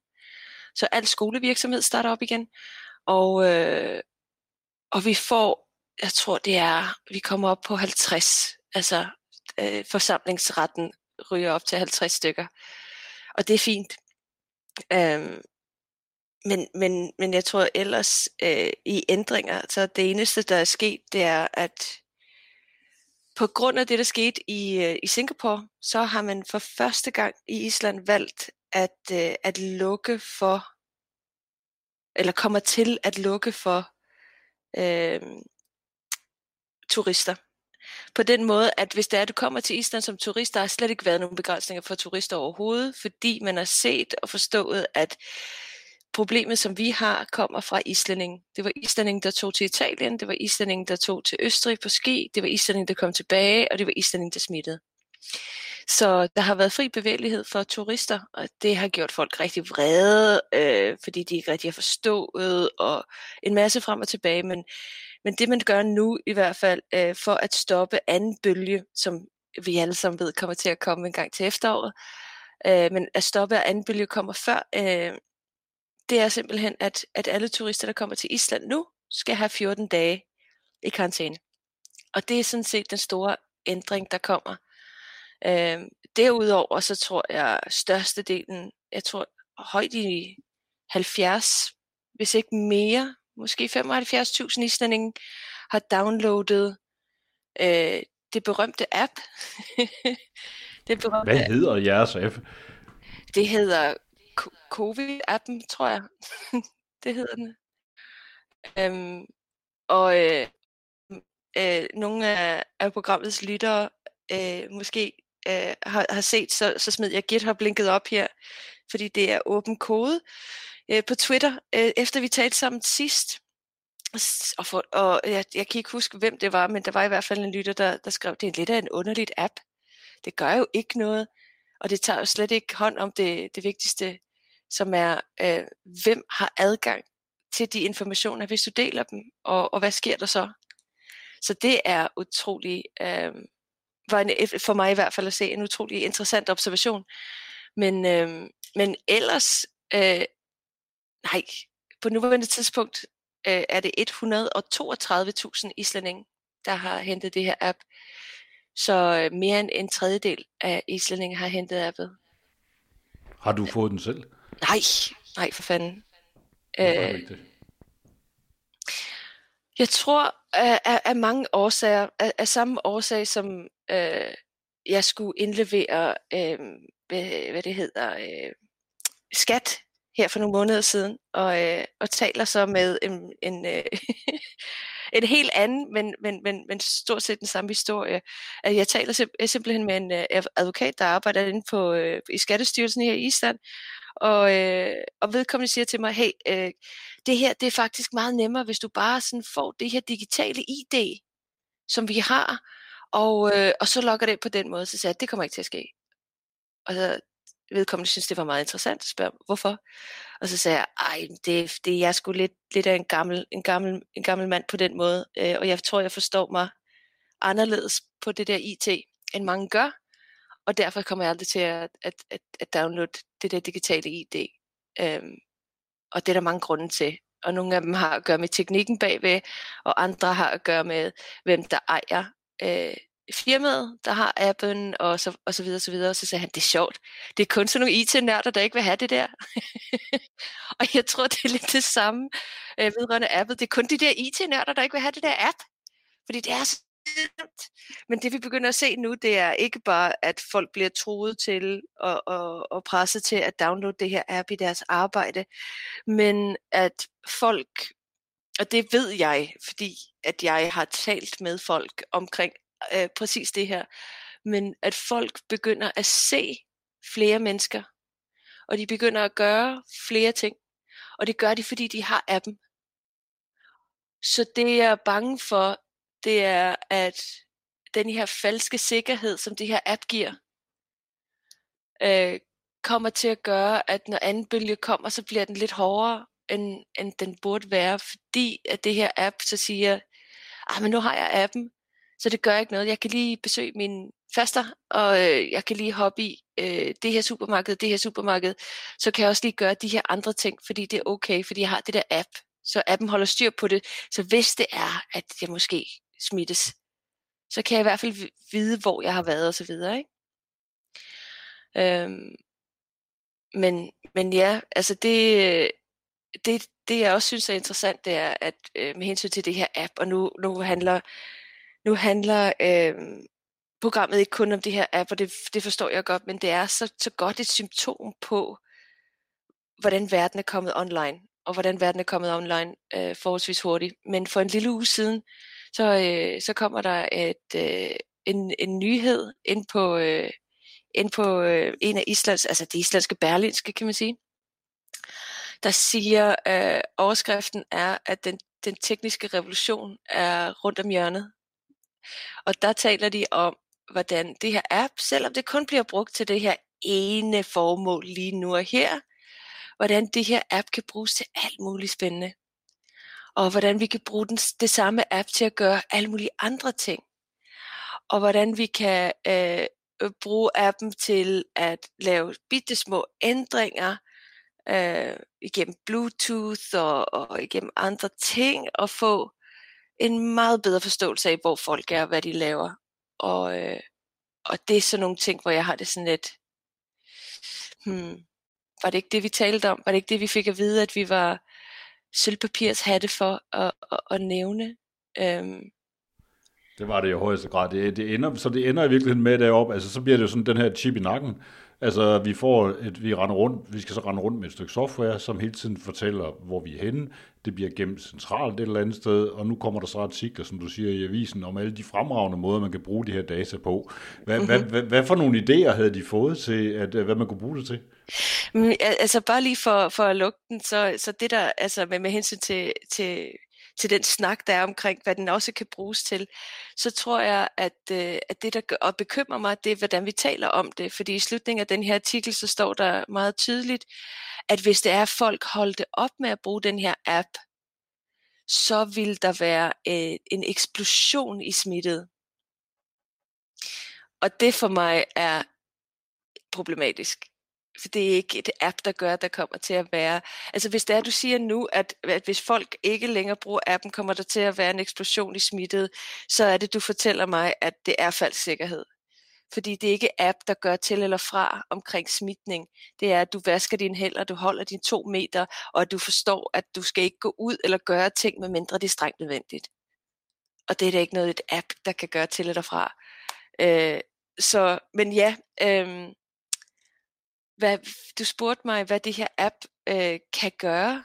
Speaker 3: Så al skolevirksomhed starter op igen. Og, øh, og vi får, jeg tror det er, vi kommer op på 50, altså øh, forsamlingsretten ryger op til 50 stykker. og det er fint. Øhm, men, men, men jeg tror ellers øh, i ændringer, så det eneste, der er sket, det er, at på grund af det, der skete i, øh, i Singapore, så har man for første gang i Island valgt at, øh, at lukke for, eller kommer til at lukke for øh, turister. På den måde, at hvis det er, at du kommer til Island som turist, der har slet ikke været nogen begrænsninger for turister overhovedet, fordi man har set og forstået, at problemet, som vi har, kommer fra islænding. Det var islænding, der tog til Italien, det var islænding, der tog til Østrig på ski, det var islænding, der kom tilbage, og det var islænding, der smittede. Så der har været fri bevægelighed for turister, og det har gjort folk rigtig vrede, øh, fordi de ikke rigtig har forstået, og en masse frem og tilbage. Men, men det man gør nu i hvert fald, øh, for at stoppe anden bølge, som vi alle sammen ved kommer til at komme en gang til efteråret, øh, men at stoppe, anden bølge kommer før, øh, det er simpelthen, at, at alle turister, der kommer til Island nu, skal have 14 dage i karantæne. Og det er sådan set den store ændring, der kommer. Øh, derudover så tror jeg størstedelen, jeg tror højt i 70, hvis ikke mere, måske 75.000 islændinge har downloadet øh, det berømte app. [laughs]
Speaker 1: det berømte Hvad hedder jeres app?
Speaker 3: Det hedder COVID-appen, tror jeg. [laughs] det hedder den. Øhm, og øh, øh, nogle af, af programmets lyttere øh, måske øh, har, har set, så, så smed jeg GitHub-linket op her, fordi det er åben kode øh, på Twitter, øh, efter vi talte sammen sidst. Og, for, og jeg, jeg kan ikke huske, hvem det var, men der var i hvert fald en lytter, der, der skrev, det er lidt af en underligt app. Det gør jo ikke noget, og det tager jo slet ikke hånd om det, det vigtigste, som er, øh, hvem har adgang til de informationer, hvis du deler dem, og, og hvad sker der så? Så det er utrolig, øh, var en, for mig i hvert fald at se, en utrolig interessant observation. Men, øh, men ellers, øh, nej, på nuværende tidspunkt øh, er det 132.000 islændinge, der har hentet det her app. Så øh, mere end en tredjedel af islændinge har hentet appet.
Speaker 1: Har du fået den selv?
Speaker 3: Nej, nej for fanden. Øh, jeg tror af, af, af mange årsager, af, af samme årsag som øh, jeg skulle indlevere, øh, hvad, hvad det hedder, øh, skat her for nogle måneder siden, og, øh, og taler så med en, en, øh, [laughs] en helt anden, men, men, men, men stort set den samme historie. At jeg taler sim- simpelthen med en øh, advokat, der arbejder inde på, øh, i Skattestyrelsen her i Island, og, øh, og vedkommende siger til mig, hey, øh, det her det er faktisk meget nemmere, hvis du bare sådan får det her digitale ID, som vi har, og, øh, og så logger det på den måde. Så sagde jeg, det kommer ikke til at ske. Og så vedkommende synes, det var meget interessant at spørge, hvorfor? Og så sagde jeg, ej, det, det jeg er sgu lidt, lidt af en gammel, en, gammel, en gammel mand på den måde, øh, og jeg tror, jeg forstår mig anderledes på det der IT, end mange gør, og derfor kommer jeg aldrig til at, at, at, at downloade det der digitale ID. Øhm, og det er der mange grunde til. Og nogle af dem har at gøre med teknikken bagved, og andre har at gøre med, hvem der ejer øh, firmaet, der har appen, og så, og så videre, og så videre. Og så sagde han, det er sjovt. Det er kun sådan nogle IT-nørder, der ikke vil have det der. [laughs] og jeg tror, det er lidt det samme øh, vedrørende appet. Det er kun de der IT-nørder, der ikke vil have det der app. Fordi det er så men det vi begynder at se nu, det er ikke bare, at folk bliver troet til og, og, og presset til at downloade det her app i deres arbejde, men at folk, og det ved jeg, fordi at jeg har talt med folk omkring øh, præcis det her, men at folk begynder at se flere mennesker, og de begynder at gøre flere ting, og det gør de, fordi de har appen. Så det jeg er bange for, det er, at den her falske sikkerhed, som det her app giver, øh, kommer til at gøre, at når anden bølge kommer, så bliver den lidt hårdere, end, end den burde være, fordi at det her app så siger, ah, men nu har jeg appen, så det gør ikke noget. Jeg kan lige besøge min faster, og øh, jeg kan lige hoppe i øh, det her supermarked, det her supermarked, så kan jeg også lige gøre de her andre ting, fordi det er okay, fordi jeg har det der app, så appen holder styr på det. Så hvis det er, at jeg måske smittes, så kan jeg i hvert fald vide, hvor jeg har været og så videre. Ikke? Øhm, men, men ja, altså det, det, det jeg også synes er interessant, det er, at øh, med hensyn til det her app, og nu, nu handler, nu handler øh, programmet ikke kun om det her app, og det, det forstår jeg godt, men det er så, så godt et symptom på, hvordan verden er kommet online, og hvordan verden er kommet online øh, forholdsvis hurtigt. Men for en lille uge siden, så, øh, så kommer der et, øh, en, en nyhed ind på, øh, ind på øh, en af Islands, altså det islandske berlinske, kan man sige, der siger, øh, overskriften er, at den, den tekniske revolution er rundt om hjørnet. Og der taler de om, hvordan det her app, selvom det kun bliver brugt til det her ene formål lige nu og her, hvordan det her app kan bruges til alt muligt spændende. Og hvordan vi kan bruge den, det samme app til at gøre alle mulige andre ting. Og hvordan vi kan øh, øh, bruge appen til at lave bitte små ændringer øh, igennem Bluetooth og, og igennem andre ting, og få en meget bedre forståelse af, hvor folk er og hvad de laver. Og, øh, og det er sådan nogle ting, hvor jeg har det sådan lidt, hmm, var det ikke det, vi talte om? Var det ikke det, vi fik at vide, at vi var sølvpapirs hatte for at, at, at nævne? Øhm.
Speaker 1: Det var det i højeste grad. Det, det ender, så det ender i virkeligheden med deroppe. Altså, så bliver det jo sådan den her chip i nakken. Altså, vi får et, vi render rundt, vi skal så rende rundt med et stykke software, som hele tiden fortæller, hvor vi er henne. Det bliver gemt centralt et eller andet sted, og nu kommer der så artikler, som du siger i avisen, om alle de fremragende måder, man kan bruge de her data på. Hvad, mm-hmm. hvad, hvad, hvad for nogle idéer havde de fået til, at, hvad man kunne bruge det til?
Speaker 3: Men, altså bare lige for, for at lukke den, så, så det der, altså med, med hensyn til, til, til den snak, der er omkring, hvad den også kan bruges til, så tror jeg, at, øh, at det, der gør, og bekymrer mig, det er, hvordan vi taler om det. Fordi i slutningen af den her artikel, så står der meget tydeligt, at hvis det er, at folk holdt op med at bruge den her app, så vil der være øh, en eksplosion i smittet. Og det for mig er problematisk. For det er ikke et app, der gør, at der kommer til at være... Altså hvis det er, du siger nu, at, at hvis folk ikke længere bruger appen, kommer der til at være en eksplosion i smittet, så er det, du fortæller mig, at det er falsk sikkerhed. Fordi det er ikke app, der gør til eller fra omkring smitning. Det er, at du vasker dine hænder, du holder dine to meter, og at du forstår, at du skal ikke gå ud eller gøre ting, med mindre det er strengt nødvendigt. Og det er da ikke noget, et app, der kan gøre til eller fra. Øh, så, men ja, øh, hvad, du spurgte mig, hvad det her app øh, kan gøre.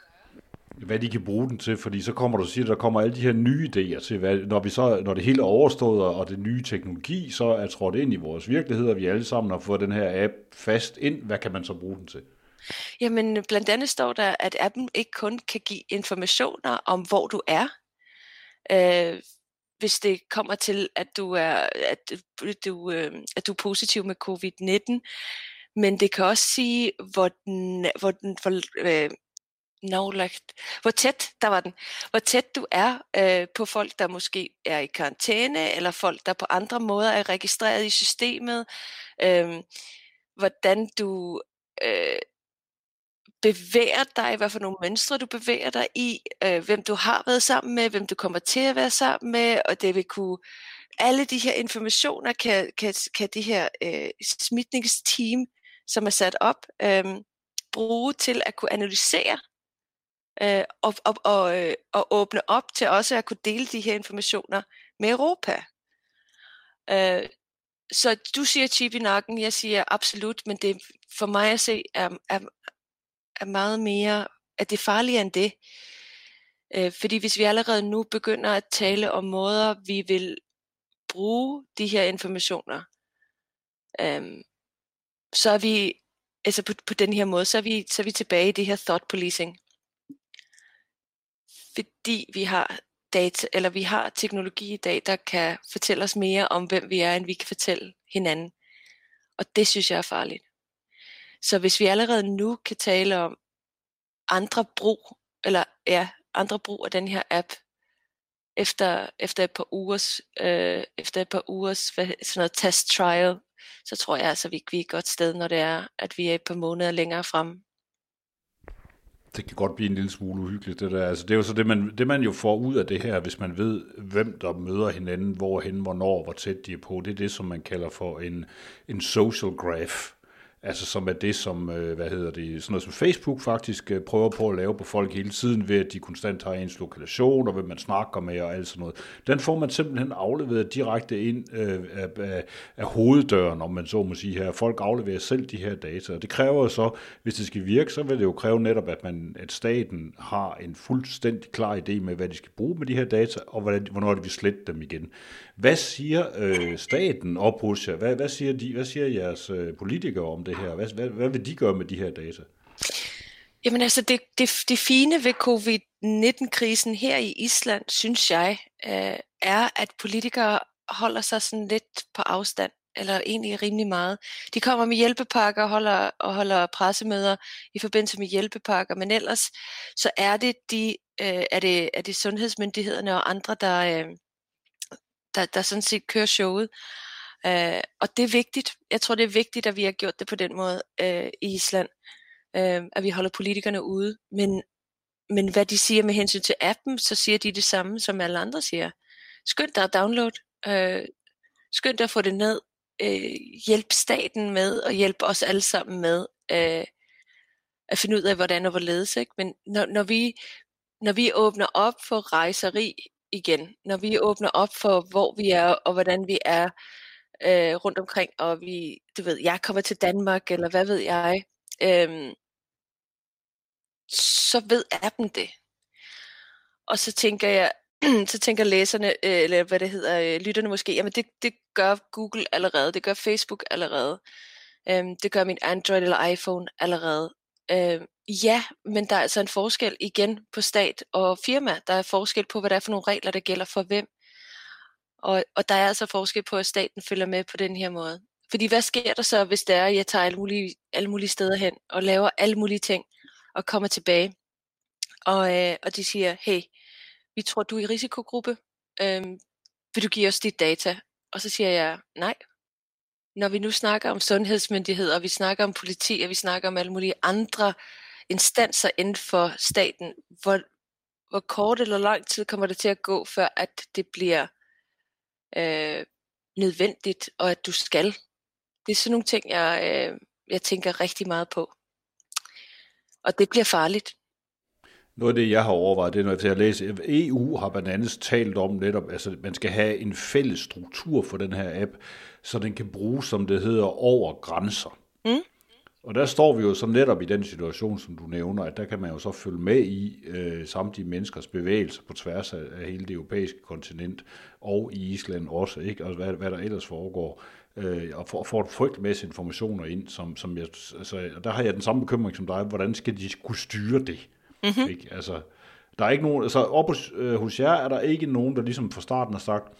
Speaker 1: Hvad de kan bruge den til, fordi så kommer du og siger, at der kommer alle de her nye idéer til, hvad, når, vi så, når det hele er overstået, og det nye teknologi så er trådt ind i vores virkelighed, og vi alle sammen har fået den her app fast ind, hvad kan man så bruge den til?
Speaker 3: Jamen, blandt andet står der, at appen ikke kun kan give informationer om, hvor du er, øh, hvis det kommer til, at du er, at du, øh, at du er positiv med covid-19, men det kan også sige, hvor den, hvor den hvor, øh, no, like, hvor tæt, der var den, hvor tæt du er øh, på folk, der måske er i karantæne, eller folk, der på andre måder er registreret i systemet, øh, hvordan du øh, bevæger dig, hvad for nogle mønstre du bevæger dig i, øh, hvem du har været sammen med, hvem du kommer til at være sammen med, og det vil kunne alle de her informationer kan, kan, kan det her øh, smitningsteam som er sat op, øh, bruge til at kunne analysere øh, og, og, og, øh, og åbne op til også at kunne dele de her informationer med Europa. Øh, så du siger chip i nakken, jeg siger absolut, men det for mig at se er, er, er meget mere, at det er farligere end det. Øh, fordi hvis vi allerede nu begynder at tale om måder, vi vil bruge de her informationer, øh, så er vi, altså på, på den her måde, så er, vi, så er vi tilbage i det her thought policing. Fordi vi har data, eller vi har teknologi i dag, der kan fortælle os mere om, hvem vi er, end vi kan fortælle hinanden. Og det synes jeg er farligt. Så hvis vi allerede nu kan tale om andre brug, eller ja, andre brug af den her app, efter, efter et par ugers, øh, efter et par ugers hvad, sådan noget test trial så tror jeg altså, vi, vi er et godt sted, når det er, at vi er et par måneder længere frem.
Speaker 1: Det kan godt blive en lille smule uhyggeligt, det der. Altså, det er jo så det man, det, man jo får ud af det her, hvis man ved, hvem der møder hinanden, hvorhen, hvornår, hvor tæt de er på. Det er det, som man kalder for en, en social graph. Altså som er det, som, øh, hvad hedder det, sådan noget som Facebook faktisk øh, prøver på at lave på folk hele tiden, ved at de konstant har ens lokation, og hvem man snakker med og alt sådan noget. Den får man simpelthen afleveret direkte ind øh, af, af, af hoveddøren, om man så må sige her. Folk afleverer selv de her data, og det kræver så, hvis det skal virke, så vil det jo kræve netop, at, man, at staten har en fuldstændig klar idé med, hvad de skal bruge med de her data, og hvordan, hvornår de vil slette dem igen. Hvad siger øh, staten op hos jer? Hvad, hvad, siger de, hvad siger jeres øh, politikere om det her? Hvad, hvad, hvad vil de gøre med de her data?
Speaker 3: Jamen altså, det, det, det fine ved covid-19-krisen her i Island, synes jeg, øh, er, at politikere holder sig sådan lidt på afstand eller egentlig rimelig meget. De kommer med hjælpepakker og holder, og holder pressemøder i forbindelse med hjælpepakker, men ellers så er det de øh, er det er det sundhedsmyndighederne og andre der øh, der, der sådan set kører showet. Øh, og det er vigtigt. Jeg tror, det er vigtigt, at vi har gjort det på den måde øh, i Island. Øh, at vi holder politikerne ude. Men, men hvad de siger med hensyn til appen, så siger de det samme, som alle andre siger. Skynd dig at download. Øh, skynd dig at få det ned. Øh, hjælp staten med, og hjælp os alle sammen med øh, at finde ud af, hvordan og hvorledes. Ikke? Men når, når, vi, når vi åbner op for rejseri igen, når vi åbner op for, hvor vi er og hvordan vi er øh, rundt omkring, og vi, du ved, jeg kommer til Danmark, eller hvad ved jeg, øh, så ved appen det. Og så tænker jeg, [clears throat] så tænker læserne, øh, eller hvad det hedder, øh, lytterne måske, jamen det, det gør Google allerede, det gør Facebook allerede, øhm, det gør min Android eller iPhone allerede. Øhm, ja, men der er altså en forskel igen på stat og firma. Der er forskel på, hvad der er for nogle regler, der gælder for hvem. Og, og der er altså forskel på, at staten følger med på den her måde. Fordi hvad sker der så, hvis det er, at jeg tager alle mulige, alle mulige steder hen og laver alle mulige ting og kommer tilbage? Og, øh, og de siger, hey, vi tror, du er i risikogruppe. Øhm, vil du give os dit data? Og så siger jeg, nej, når vi nu snakker om sundhedsmyndigheder, og vi snakker om politi, og vi snakker om alle mulige andre instanser inden for staten, hvor, hvor kort eller lang tid kommer det til at gå, før at det bliver øh, nødvendigt, og at du skal. Det er sådan nogle ting, jeg, øh, jeg tænker rigtig meget på. Og det bliver farligt.
Speaker 1: Noget af det, jeg har overvejet, det er, når jeg læser, EU har blandt andet talt om netop, altså man skal have en fælles struktur for den her app, så den kan bruges, som det hedder, over grænser. Mm. Og der står vi jo så netop i den situation, som du nævner, at der kan man jo så følge med i øh, samtlige menneskers bevægelser på tværs af, af hele det europæiske kontinent, og i Island også, ikke? og hvad, hvad der ellers foregår, øh, og får, får frygtelig masse informationer ind, som, som jeg, altså, der har jeg den samme bekymring som dig, hvordan skal de kunne styre det? Mm-hmm. Ikke? Altså, der er ikke nogen, altså op hos, øh, hos jer er der ikke nogen, der ligesom fra starten har sagt,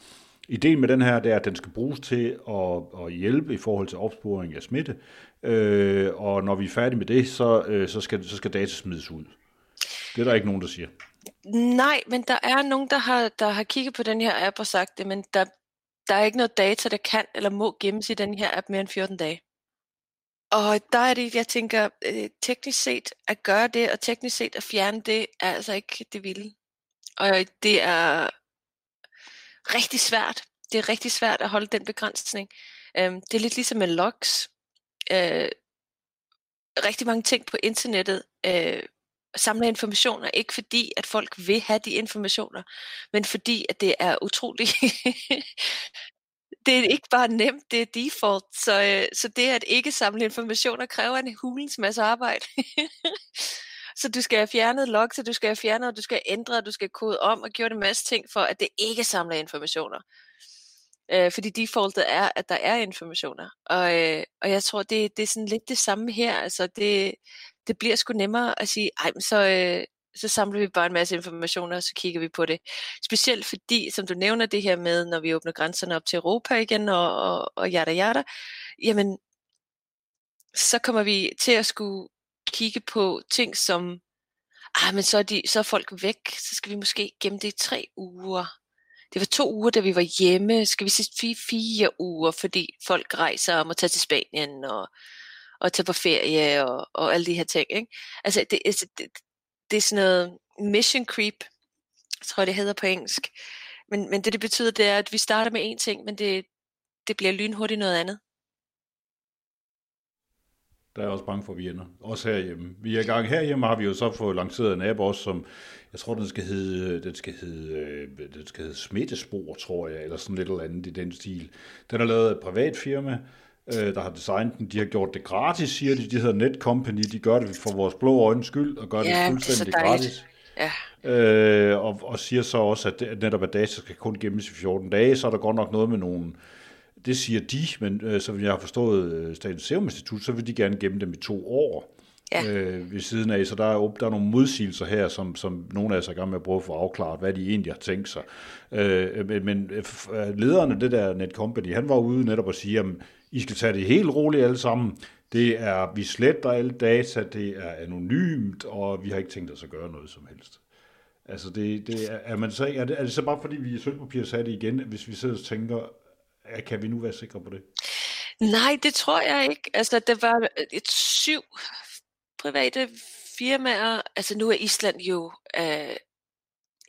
Speaker 1: ideen med den her, det er, at den skal bruges til at, at hjælpe i forhold til opsporing af smitte, øh, og når vi er færdige med det, så, øh, så, skal, så skal data smides ud. Det er der ikke nogen, der siger.
Speaker 3: Nej, men der er nogen, der har, der har kigget på den her app og sagt det, men der, der er ikke noget data, der kan eller må gemmes i den her app mere end 14 dage. Og der er det, jeg tænker, øh, teknisk set at gøre det, og teknisk set at fjerne det, er altså ikke det vilde. Og det er rigtig svært. Det er rigtig svært at holde den begrænsning. Øhm, det er lidt ligesom med logs. Øh, rigtig mange ting på internettet øh, samler informationer, ikke fordi, at folk vil have de informationer, men fordi, at det er utroligt [laughs] det er ikke bare nemt, det er default. Så, øh, så det at ikke samle informationer kræver en hulens masse arbejde. [laughs] så du skal have fjernet log, så du skal have fjernet, og du skal ændre, og du skal kode om og gjort en masse ting for, at det ikke samler informationer. Øh, fordi defaultet er, at der er informationer. Og, øh, og jeg tror, det, det er sådan lidt det samme her. Altså det, det bliver sgu nemmere at sige, ej, men så, øh, så samler vi bare en masse informationer, og så kigger vi på det. Specielt fordi, som du nævner det her med, når vi åbner grænserne op til Europa igen, og, og, og jada jada, jamen, så kommer vi til at skulle kigge på ting som, ah, men så er, de, så er folk væk, så skal vi måske gemme det i tre uger. Det var to uger, da vi var hjemme. Skal vi sige fire, fire uger, fordi folk rejser og må tage til Spanien og, og tage på ferie og, og alle de her ting. Ikke? Altså, det, altså, det, det er sådan noget mission creep, tror jeg det hedder på engelsk. Men, men det, det betyder, det er, at vi starter med én ting, men det, det bliver lynhurtigt noget andet.
Speaker 1: Der er også bange for, at vi ender. Også herhjemme. Vi er i gang herhjemme, har vi jo så fået lanceret en app også, som jeg tror, den skal hedde, den skal hedde, øh, den skal hedde Smittespor, tror jeg, eller sådan lidt eller andet i den stil. Den er lavet af et privat firma, øh, der har designet den. De har gjort det gratis, siger de. De hedder Netcompany. De gør det for vores blå øjnes skyld, og gør
Speaker 3: ja,
Speaker 1: det fuldstændig
Speaker 3: det
Speaker 1: gratis.
Speaker 3: Ja.
Speaker 1: Øh, og, og siger så også, at, at netop at data skal kun gemmes i 14 dage, så er der godt nok noget med nogle, det siger de, men øh, som jeg har forstået øh, Statens Serum Institut, så vil de gerne gemme dem i to år ja. øh, ved siden af. Så der er, der er nogle modsigelser her, som, som nogle af os er i gang med at prøve at få afklaret, hvad de egentlig har tænkt sig. Øh, men men øh, lederen af det der Netcompany, han var ude netop at sige, at I skal tage det helt roligt alle sammen. Det er, vi sletter alle data, det er anonymt, og vi har ikke tænkt os at gøre noget som helst. Altså, det, det er, er, man så, er, det, er det så bare fordi, vi i sølvpapir sagde det igen, hvis vi sidder og tænker, kan vi nu være sikre på det?
Speaker 3: Nej, det tror jeg ikke. Altså, det var et syv private firmaer. Altså, nu er Island jo øh,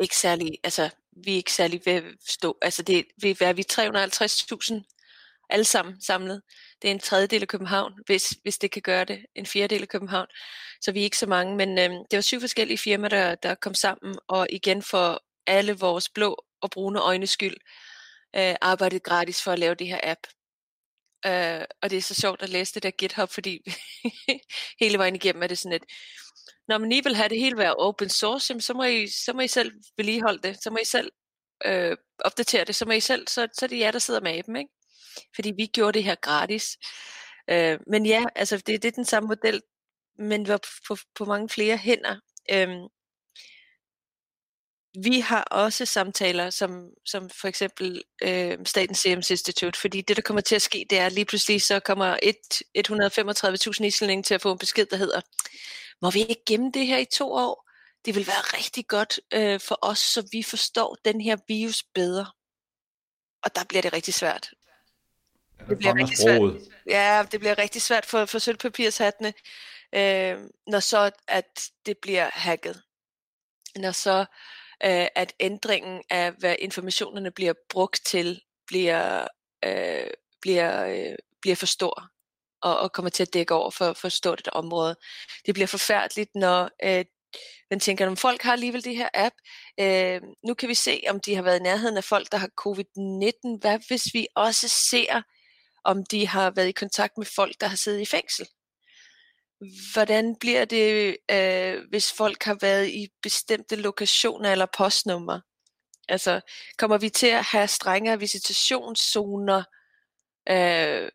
Speaker 3: ikke særlig, altså, vi er ikke særlig ved at stå. Altså, det vil være vi 350.000 alle sammen samlet. Det er en tredjedel af København, hvis, hvis det kan gøre det. En fjerdedel af København. Så vi er ikke så mange, men øh, det var syv forskellige firmaer, der, der kom sammen, og igen for alle vores blå og brune øjne skyld, øh, arbejdet gratis for at lave det her app. Øh, og det er så sjovt at læse det der GitHub, fordi [laughs] hele vejen igennem er det sådan et, når man lige vil have det hele være open source, så må I, så må I selv vedligeholde det, så må I selv øh, opdatere det, så må I selv, så, så er det jer, der sidder med dem, ikke? Fordi vi gjorde det her gratis. Øh, men ja, altså det, det er den samme model, men var på, på mange flere hænder. Øh, vi har også samtaler, som, som for eksempel øh, Statens Serum Institute, fordi det, der kommer til at ske, det er lige pludselig, så kommer 135.000 islændinge til at få en besked, der hedder, må vi ikke gemme det her i to år? Det vil være rigtig godt øh, for os, så vi forstår den her virus bedre. Og der bliver det rigtig svært.
Speaker 1: Det bliver rigtig svært.
Speaker 3: Ja, det bliver rigtig svært for, for sølvpapirshattene, øh, når så at det bliver hacket. Når så øh, at ændringen af, hvad informationerne bliver brugt til, bliver, øh, bliver, øh, bliver for stor og, og kommer til at dække over for, for stort et område. Det bliver forfærdeligt, når øh, man tænker, om folk har alligevel det her app. Øh, nu kan vi se, om de har været i nærheden af folk, der har covid-19. Hvad hvis vi også ser, om de har været i kontakt med folk, der har siddet i fængsel? Hvordan bliver det, øh, hvis folk har været i bestemte lokationer eller postnummer? Altså, kommer vi til at have strengere visitationszoner? Øh,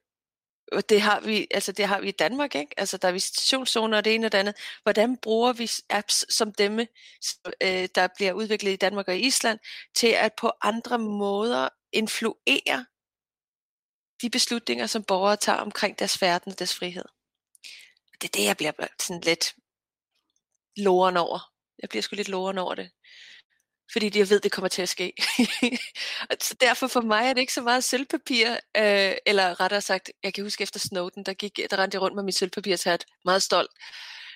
Speaker 3: og det har vi, altså det har vi i Danmark, ikke? Altså der er visitationszoner og det ene og det andet. Hvordan bruger vi apps som dem, øh, der bliver udviklet i Danmark og Island, til at på andre måder influere de beslutninger, som borgere tager omkring deres verden og deres frihed? Det er det, jeg bliver sådan lidt loren over. Jeg bliver sgu lidt loren over det. Fordi jeg ved, det kommer til at ske. [laughs] så derfor for mig er det ikke så meget sølvpapir, øh, eller rettere sagt, jeg kan huske efter Snowden, der, gik, der rendte jeg rundt med mit sølvpapirshat, meget stolt.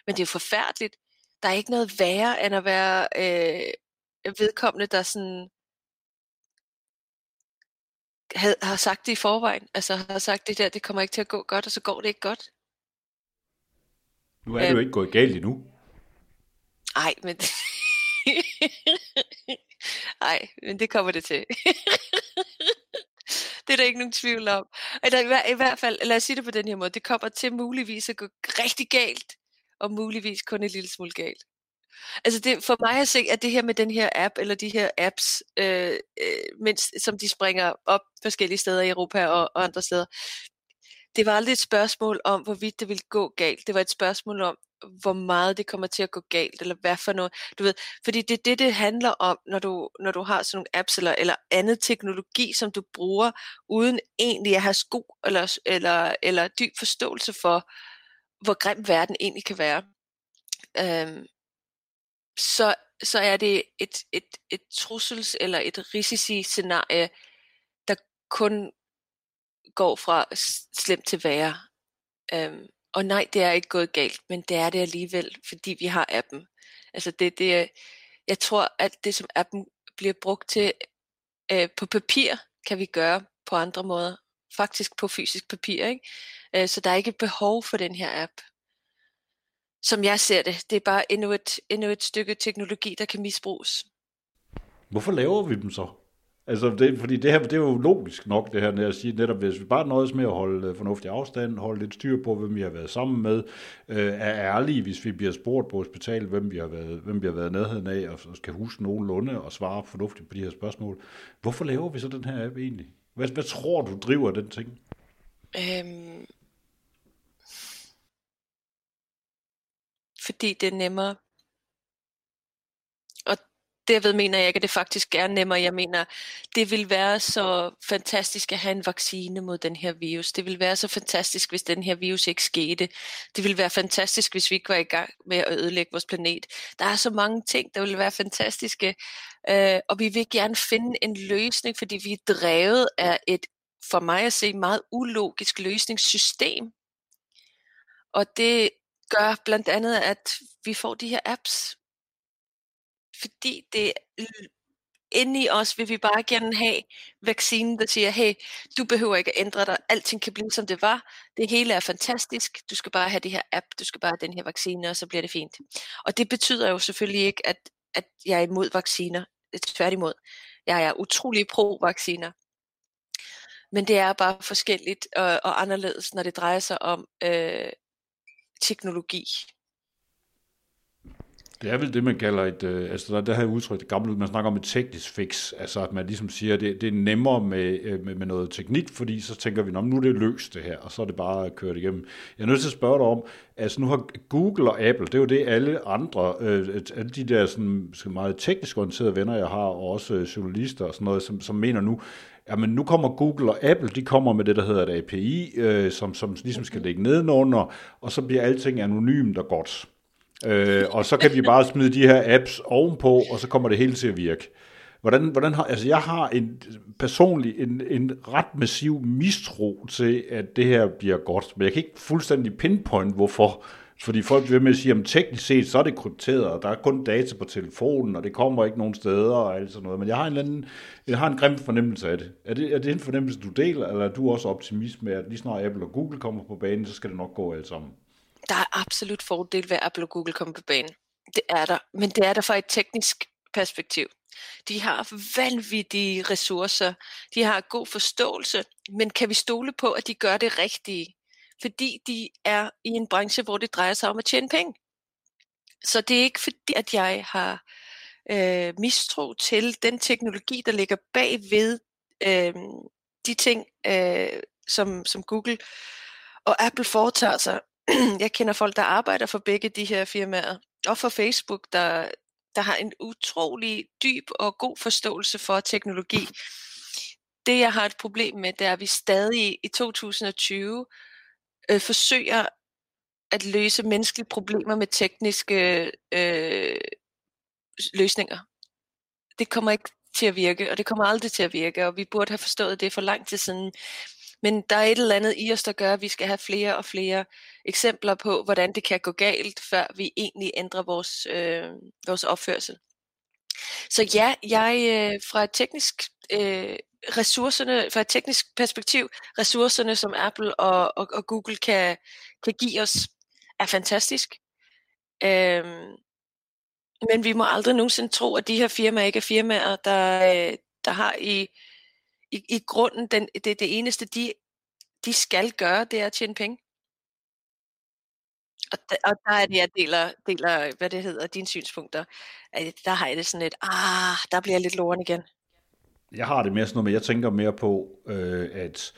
Speaker 3: Men det er jo forfærdeligt. Der er ikke noget værre, end at være øh, vedkommende, der sådan havde, har sagt det i forvejen. Altså har sagt det der, det kommer ikke til at gå godt, og så går det ikke godt.
Speaker 1: Nu er det øhm, jo ikke gået galt endnu.
Speaker 3: Nej, men... Nej, men det kommer det til. det er der ikke nogen tvivl om. Eller i hvert fald, lad os sige det på den her måde, det kommer til muligvis at gå rigtig galt, og muligvis kun et lille smule galt. Altså det, for mig at se, at det her med den her app, eller de her apps, øh, øh, mens, som de springer op forskellige steder i Europa og, og andre steder, det var aldrig et spørgsmål om, hvorvidt det ville gå galt. Det var et spørgsmål om, hvor meget det kommer til at gå galt, eller hvad for noget. Du ved, fordi det er det, det handler om, når du, når du har sådan nogle apps eller, eller andet teknologi, som du bruger, uden egentlig at have sko eller, eller, eller dyb forståelse for, hvor grim verden egentlig kan være. Øhm, så, så er det et, et, et trussels- eller et risici-scenarie, der kun går fra slemt til værre. Øhm, og nej, det er ikke gået galt, men det er det alligevel, fordi vi har appen. Altså det, det, jeg tror, at det som appen bliver brugt til øh, på papir, kan vi gøre på andre måder. faktisk på fysisk papir. Ikke? Øh, så der er ikke behov for den her app. Som jeg ser det, det er bare endnu et, endnu et stykke teknologi, der kan misbruges.
Speaker 1: Hvorfor laver vi dem så? Altså, det, fordi det her, det er jo logisk nok, det her, når jeg siger netop, hvis vi bare nøjes med at holde øh, fornuftig afstand, holde lidt styr på, hvem vi har været sammen med, øh, er ærlige, hvis vi bliver spurgt på hospitalet, hvem vi har været, hvem vi har været nærheden af, og skal huske nogenlunde og svare fornuftigt på de her spørgsmål. Hvorfor laver vi så den her app egentlig? Hvad, hvad tror du driver den ting? Øhm,
Speaker 3: fordi det er nemmere derved mener jeg ikke, at det faktisk er nemmere. Jeg mener, det vil være så fantastisk at have en vaccine mod den her virus. Det vil være så fantastisk, hvis den her virus ikke skete. Det vil være fantastisk, hvis vi ikke var i gang med at ødelægge vores planet. Der er så mange ting, der vil være fantastiske, øh, og vi vil gerne finde en løsning, fordi vi er drevet af et, for mig at se, meget ulogisk løsningssystem. Og det gør blandt andet, at vi får de her apps, fordi det inde i os vil vi bare gerne have vaccinen, der siger, hey, du behøver ikke at ændre dig, alting kan blive som det var, det hele er fantastisk, du skal bare have det her app, du skal bare have den her vaccine, og så bliver det fint. Og det betyder jo selvfølgelig ikke, at, at jeg er imod vacciner, tværtimod. Jeg er utrolig pro-vacciner. Men det er bare forskelligt og, og anderledes, når det drejer sig om øh, teknologi.
Speaker 1: Det er vel det, man kalder et, øh, altså der, der har udtryk det gamle, man snakker om et teknisk fix, altså at man ligesom siger, det, det er nemmere med, øh, med, med noget teknik, fordi så tænker vi, nu er det løst det her, og så er det bare at køre det igennem. Jeg er nødt til at spørge dig om, altså nu har Google og Apple, det er jo det alle andre, øh, alle de der sådan, meget teknisk orienterede venner, jeg har, og også øh, journalister og sådan noget, som, som mener nu, Jamen nu kommer Google og Apple, de kommer med det, der hedder et API, øh, som, som ligesom skal ligge nedenunder, og så bliver alting anonymt og godt. Øh, og så kan vi bare smide de her apps ovenpå, og så kommer det hele til at virke. Hvordan, hvordan har, altså jeg har en personlig en, en ret massiv mistro til, at det her bliver godt, men jeg kan ikke fuldstændig pinpoint, hvorfor. Fordi folk vil med at sige, at teknisk set, så er det krypteret, og der er kun data på telefonen, og det kommer ikke nogen steder, og alt sådan noget. Men jeg har en, eller anden, jeg har en grim fornemmelse af det. Er, det. er det en fornemmelse, du deler, eller er du også optimist med, at lige snart Apple og Google kommer på banen, så skal det nok gå alt sammen?
Speaker 3: Der er absolut fordel ved, at Apple og Google kommer på banen. Det er der. Men det er der fra et teknisk perspektiv. De har vanvittige ressourcer. De har god forståelse. Men kan vi stole på, at de gør det rigtige? Fordi de er i en branche, hvor det drejer sig om at tjene penge. Så det er ikke fordi, at jeg har øh, mistro til den teknologi, der ligger bag ved øh, de ting, øh, som, som Google og Apple foretager sig jeg kender folk, der arbejder for begge de her firmaer, og for Facebook, der, der har en utrolig dyb og god forståelse for teknologi. Det, jeg har et problem med, det er, at vi stadig i 2020 øh, forsøger at løse menneskelige problemer med tekniske øh, løsninger. Det kommer ikke til at virke, og det kommer aldrig til at virke, og vi burde have forstået det for lang tid siden. Men der er et eller andet i os, der gør, at vi skal have flere og flere eksempler på, hvordan det kan gå galt, før vi egentlig ændrer vores, øh, vores opførsel. Så ja, jeg øh, fra et teknisk øh, ressourcerne, fra et teknisk perspektiv, ressourcerne, som Apple og, og, og Google kan, kan give os, er fantastisk. Øhm, men vi må aldrig nogensinde tro, at de her firmaer ikke er firmaer, der, øh, der har i i, i grunden, den, det, det eneste, de, de skal gøre, det er at tjene penge. Og, der, og der er det, jeg deler, deler, hvad det hedder, dine synspunkter. Der har jeg det sådan lidt, ah, der bliver jeg lidt loren igen.
Speaker 1: Jeg har det mere sådan noget, men jeg tænker mere på, øh, at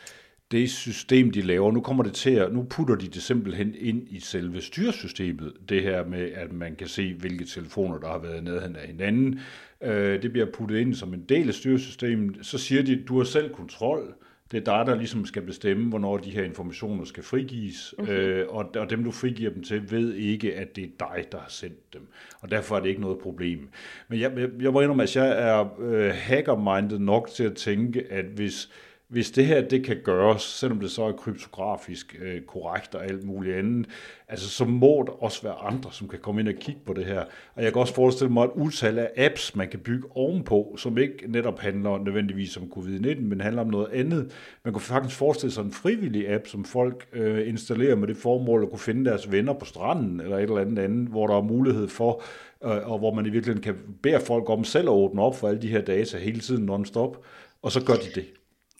Speaker 1: det system, de laver, nu kommer det til at, nu putter de det simpelthen ind i selve styresystemet, det her med, at man kan se, hvilke telefoner, der har været nede af hinanden. Øh, det bliver puttet ind som en del af styresystemet. Så siger de, du har selv kontrol. Det er dig, der ligesom skal bestemme, hvornår de her informationer skal frigives, okay. øh, og, og dem, du frigiver dem til, ved ikke, at det er dig, der har sendt dem. Og derfor er det ikke noget problem. Men jeg, jeg, jeg må indrømme, at jeg er øh, hacker-minded nok til at tænke, at hvis hvis det her det kan gøres, selvom det så er kryptografisk øh, korrekt og alt muligt andet, altså så må der også være andre, som kan komme ind og kigge på det her. Og jeg kan også forestille mig et utal af apps, man kan bygge ovenpå, som ikke netop handler nødvendigvis om covid-19, men handler om noget andet. Man kunne faktisk forestille sig en frivillig app, som folk øh, installerer med det formål at kunne finde deres venner på stranden, eller et eller andet andet, hvor der er mulighed for, øh, og hvor man i virkeligheden kan bede folk om selv at åbne op for alle de her data hele tiden non-stop, og så gør de det.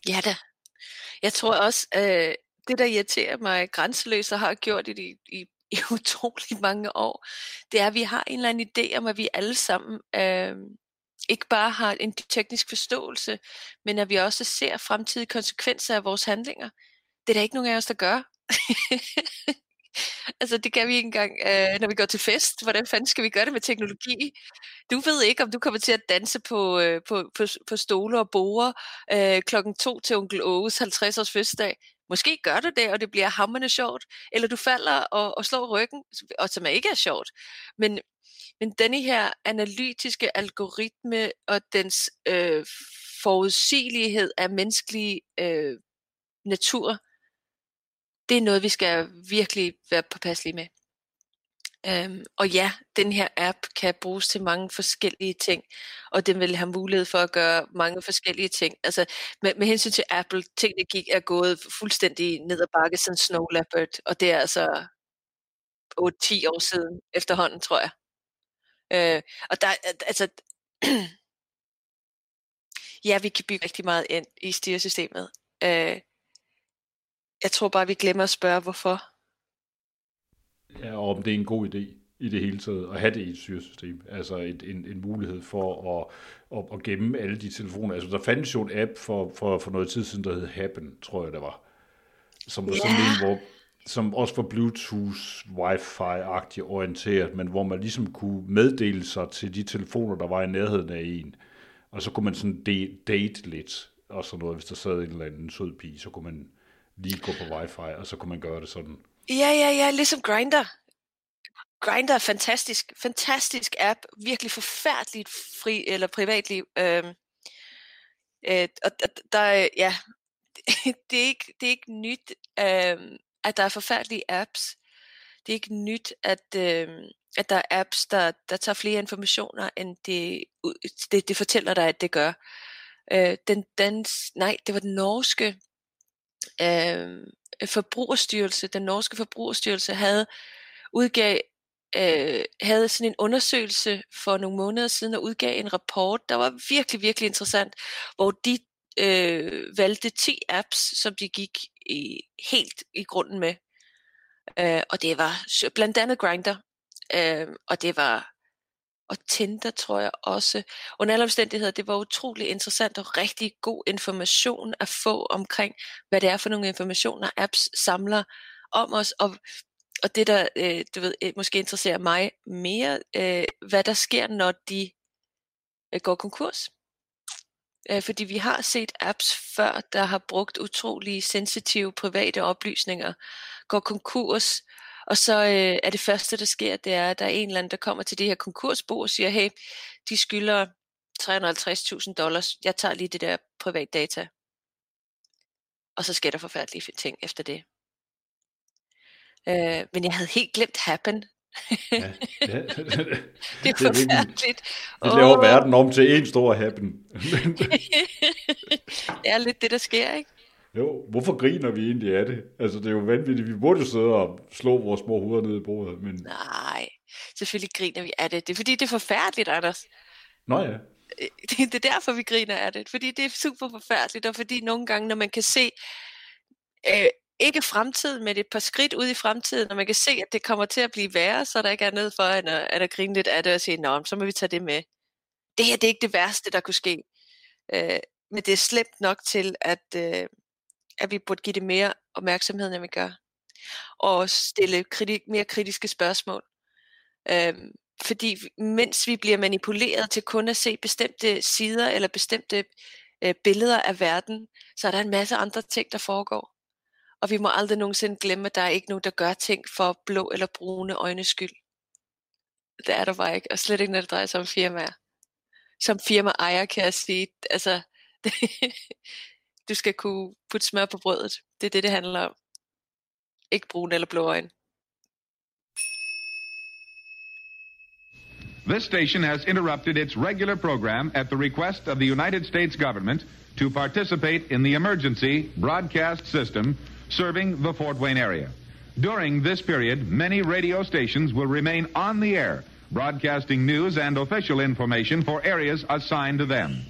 Speaker 3: Ja da. Jeg tror også, øh, det der irriterer mig grænseløst og har gjort det i, i, i [laughs] utrolig mange år, det er, at vi har en eller anden idé om, at vi alle sammen øh, ikke bare har en teknisk forståelse, men at vi også ser fremtidige konsekvenser af vores handlinger. Det er der ikke nogen af os, der gør. [laughs] [laughs] altså det kan vi ikke engang, øh, når vi går til fest. Hvordan fanden skal vi gøre det med teknologi? Du ved ikke, om du kommer til at danse på, øh, på, på, på stole og borer øh, klokken to til onkel Åges 50 års fødselsdag. Måske gør du det, og det bliver hammerne sjovt, eller du falder og, og slår ryggen, og som ikke er sjovt. Men, men denne her analytiske algoritme og dens øh, forudsigelighed af menneskelig øh, natur, det er noget, vi skal virkelig være påpasselige med. Øhm, og ja, den her app kan bruges til mange forskellige ting, og den vil have mulighed for at gøre mange forskellige ting. Altså med, med hensyn til Apple, tingene gik er gået fuldstændig ned ad bakke som Snow Leopard, og det er altså 8-10 år siden efterhånden, tror jeg. Øh, og der, altså, [clears throat] ja, vi kan bygge rigtig meget ind i styresystemet. Øh, jeg tror bare, vi glemmer at spørge, hvorfor.
Speaker 1: Ja, og om det er en god idé i det hele taget at have det i et styresystem. Altså et, en, en mulighed for at, at, at gemme alle de telefoner. Altså der fandtes jo en app for, for, for noget tid siden, der hed Happen, tror jeg det var. Som var yeah. sådan en, hvor, som også var Bluetooth, Wi-Fi-agtigt orienteret, men hvor man ligesom kunne meddele sig til de telefoner, der var i nærheden af en. Og så kunne man sådan date lidt, og sådan noget. Hvis der sad en eller anden sød pige, så kunne man lige gå på wifi, og så kunne man gøre det sådan.
Speaker 3: Ja, ja, ja, ligesom Grinder. Grinder er fantastisk, fantastisk app, virkelig forfærdeligt fri eller privatliv. Øhm, øh, og der, ja, [laughs] det er ikke, det er ikke nyt, øh, at der er forfærdelige apps. Det er ikke nyt, at, øh, at der er apps, der, der tager flere informationer, end det, det, det fortæller dig, at det gør. Øh, den dans, nej, det var den norske øh, forbrugerstyrelse, den norske forbrugerstyrelse havde udgav øh, havde sådan en undersøgelse for nogle måneder siden og udgav en rapport, der var virkelig, virkelig interessant, hvor de øh, valgte 10 apps, som de gik i, helt i grunden med. Øh, og det var blandt andet Grinder, øh, og det var og Tinder tror jeg også. Under alle omstændigheder, det var utrolig interessant og rigtig god information at få omkring, hvad det er for nogle informationer, apps samler om os, og, og det der, øh, du ved, øh, måske interesserer mig mere, øh, hvad der sker, når de øh, går konkurs. Øh, fordi vi har set apps før, der har brugt utrolig sensitive private oplysninger, går konkurs, og så øh, er det første, der sker, det er, at der er en eller anden, der kommer til det her konkursbo og siger, hey, de skylder 350.000 dollars, jeg tager lige det der privat data. Og så sker der forfærdelige ting efter det. Øh, men jeg havde helt glemt Happen. ja, ja. [laughs] det er forfærdeligt.
Speaker 1: Det laver oh. verden om til en stor Happen. [laughs]
Speaker 3: det er lidt det, der sker, ikke?
Speaker 1: Jo, hvorfor griner vi egentlig af det? Altså, det er jo vanvittigt. Vi burde jo sidde og slå vores små hoveder ned i bordet, men...
Speaker 3: Nej, selvfølgelig griner vi af det. Det er fordi, det er forfærdeligt, Anders.
Speaker 1: Nå ja.
Speaker 3: Øh, det, det er derfor, vi griner af det. Fordi det er super forfærdeligt, og fordi nogle gange, når man kan se... Øh, ikke fremtiden, men et par skridt ud i fremtiden, når man kan se, at det kommer til at blive værre, så der ikke er noget for at, at, at grine lidt af det og sige, nå, så må vi tage det med. Det her det er ikke det værste, der kunne ske. Øh, men det er slemt nok til, at, øh, at vi burde give det mere opmærksomhed, end vi gør. Og stille kritik, mere kritiske spørgsmål. Øhm, fordi mens vi bliver manipuleret til kun at se bestemte sider eller bestemte øh, billeder af verden, så er der en masse andre ting, der foregår. Og vi må aldrig nogensinde glemme, at der er ikke nogen, der gør ting for blå eller brune øjnes skyld. Det er der bare ikke, og slet ikke, når det drejer sig om firmaer. Som firma ejer, kan jeg sige, altså, [laughs] det, Du skal kunne putte smør på brødet. Det er det, det handler om. Ikke eller blå øjne.
Speaker 4: This station has interrupted its regular program at the request of the United States government to participate in the emergency broadcast system serving the Fort Wayne area. During this period, many radio stations will remain on the air, broadcasting news and official information for areas assigned to them.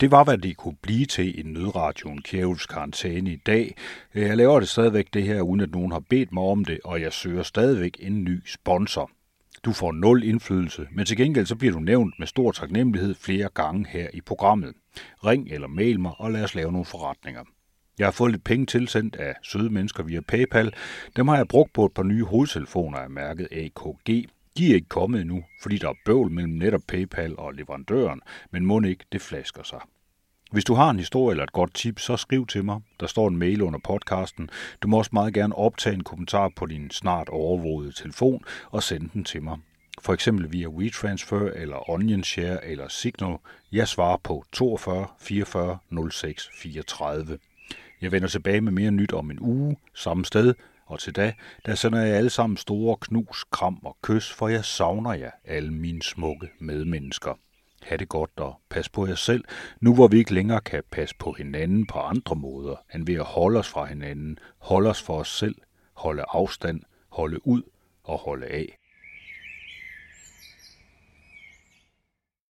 Speaker 1: Det var, hvad det kunne blive til i nødradioen Kjævels karantæne i dag. Jeg laver det stadigvæk det her, uden at nogen har bedt mig om det, og jeg søger stadigvæk en ny sponsor. Du får nul indflydelse, men til gengæld så bliver du nævnt med stor taknemmelighed flere gange her i programmet. Ring eller mail mig, og lad os lave nogle forretninger. Jeg har fået lidt penge tilsendt af søde mennesker via PayPal. Dem har jeg brugt på et par nye hovedtelefoner af mærket AKG. De er ikke kommet endnu, fordi der er bøvl mellem netop PayPal og leverandøren, men må ikke, det flasker sig. Hvis du har en historie eller et godt tip, så skriv til mig. Der står en mail under podcasten. Du må også meget gerne optage en kommentar på din snart overvågede telefon og sende den til mig. For eksempel via WeTransfer eller OnionShare eller Signal. Jeg svarer på 42 44 06 34. Jeg vender tilbage med mere nyt om en uge, samme sted, og til da, der sender jeg alle sammen store knus, kram og kys, for jeg savner jer, alle mine smukke medmennesker. Ha' det godt og pas på jer selv, nu hvor vi ikke længere kan passe på hinanden på andre måder, end ved at holde os fra hinanden, holde os for os selv, holde afstand, holde ud og holde af.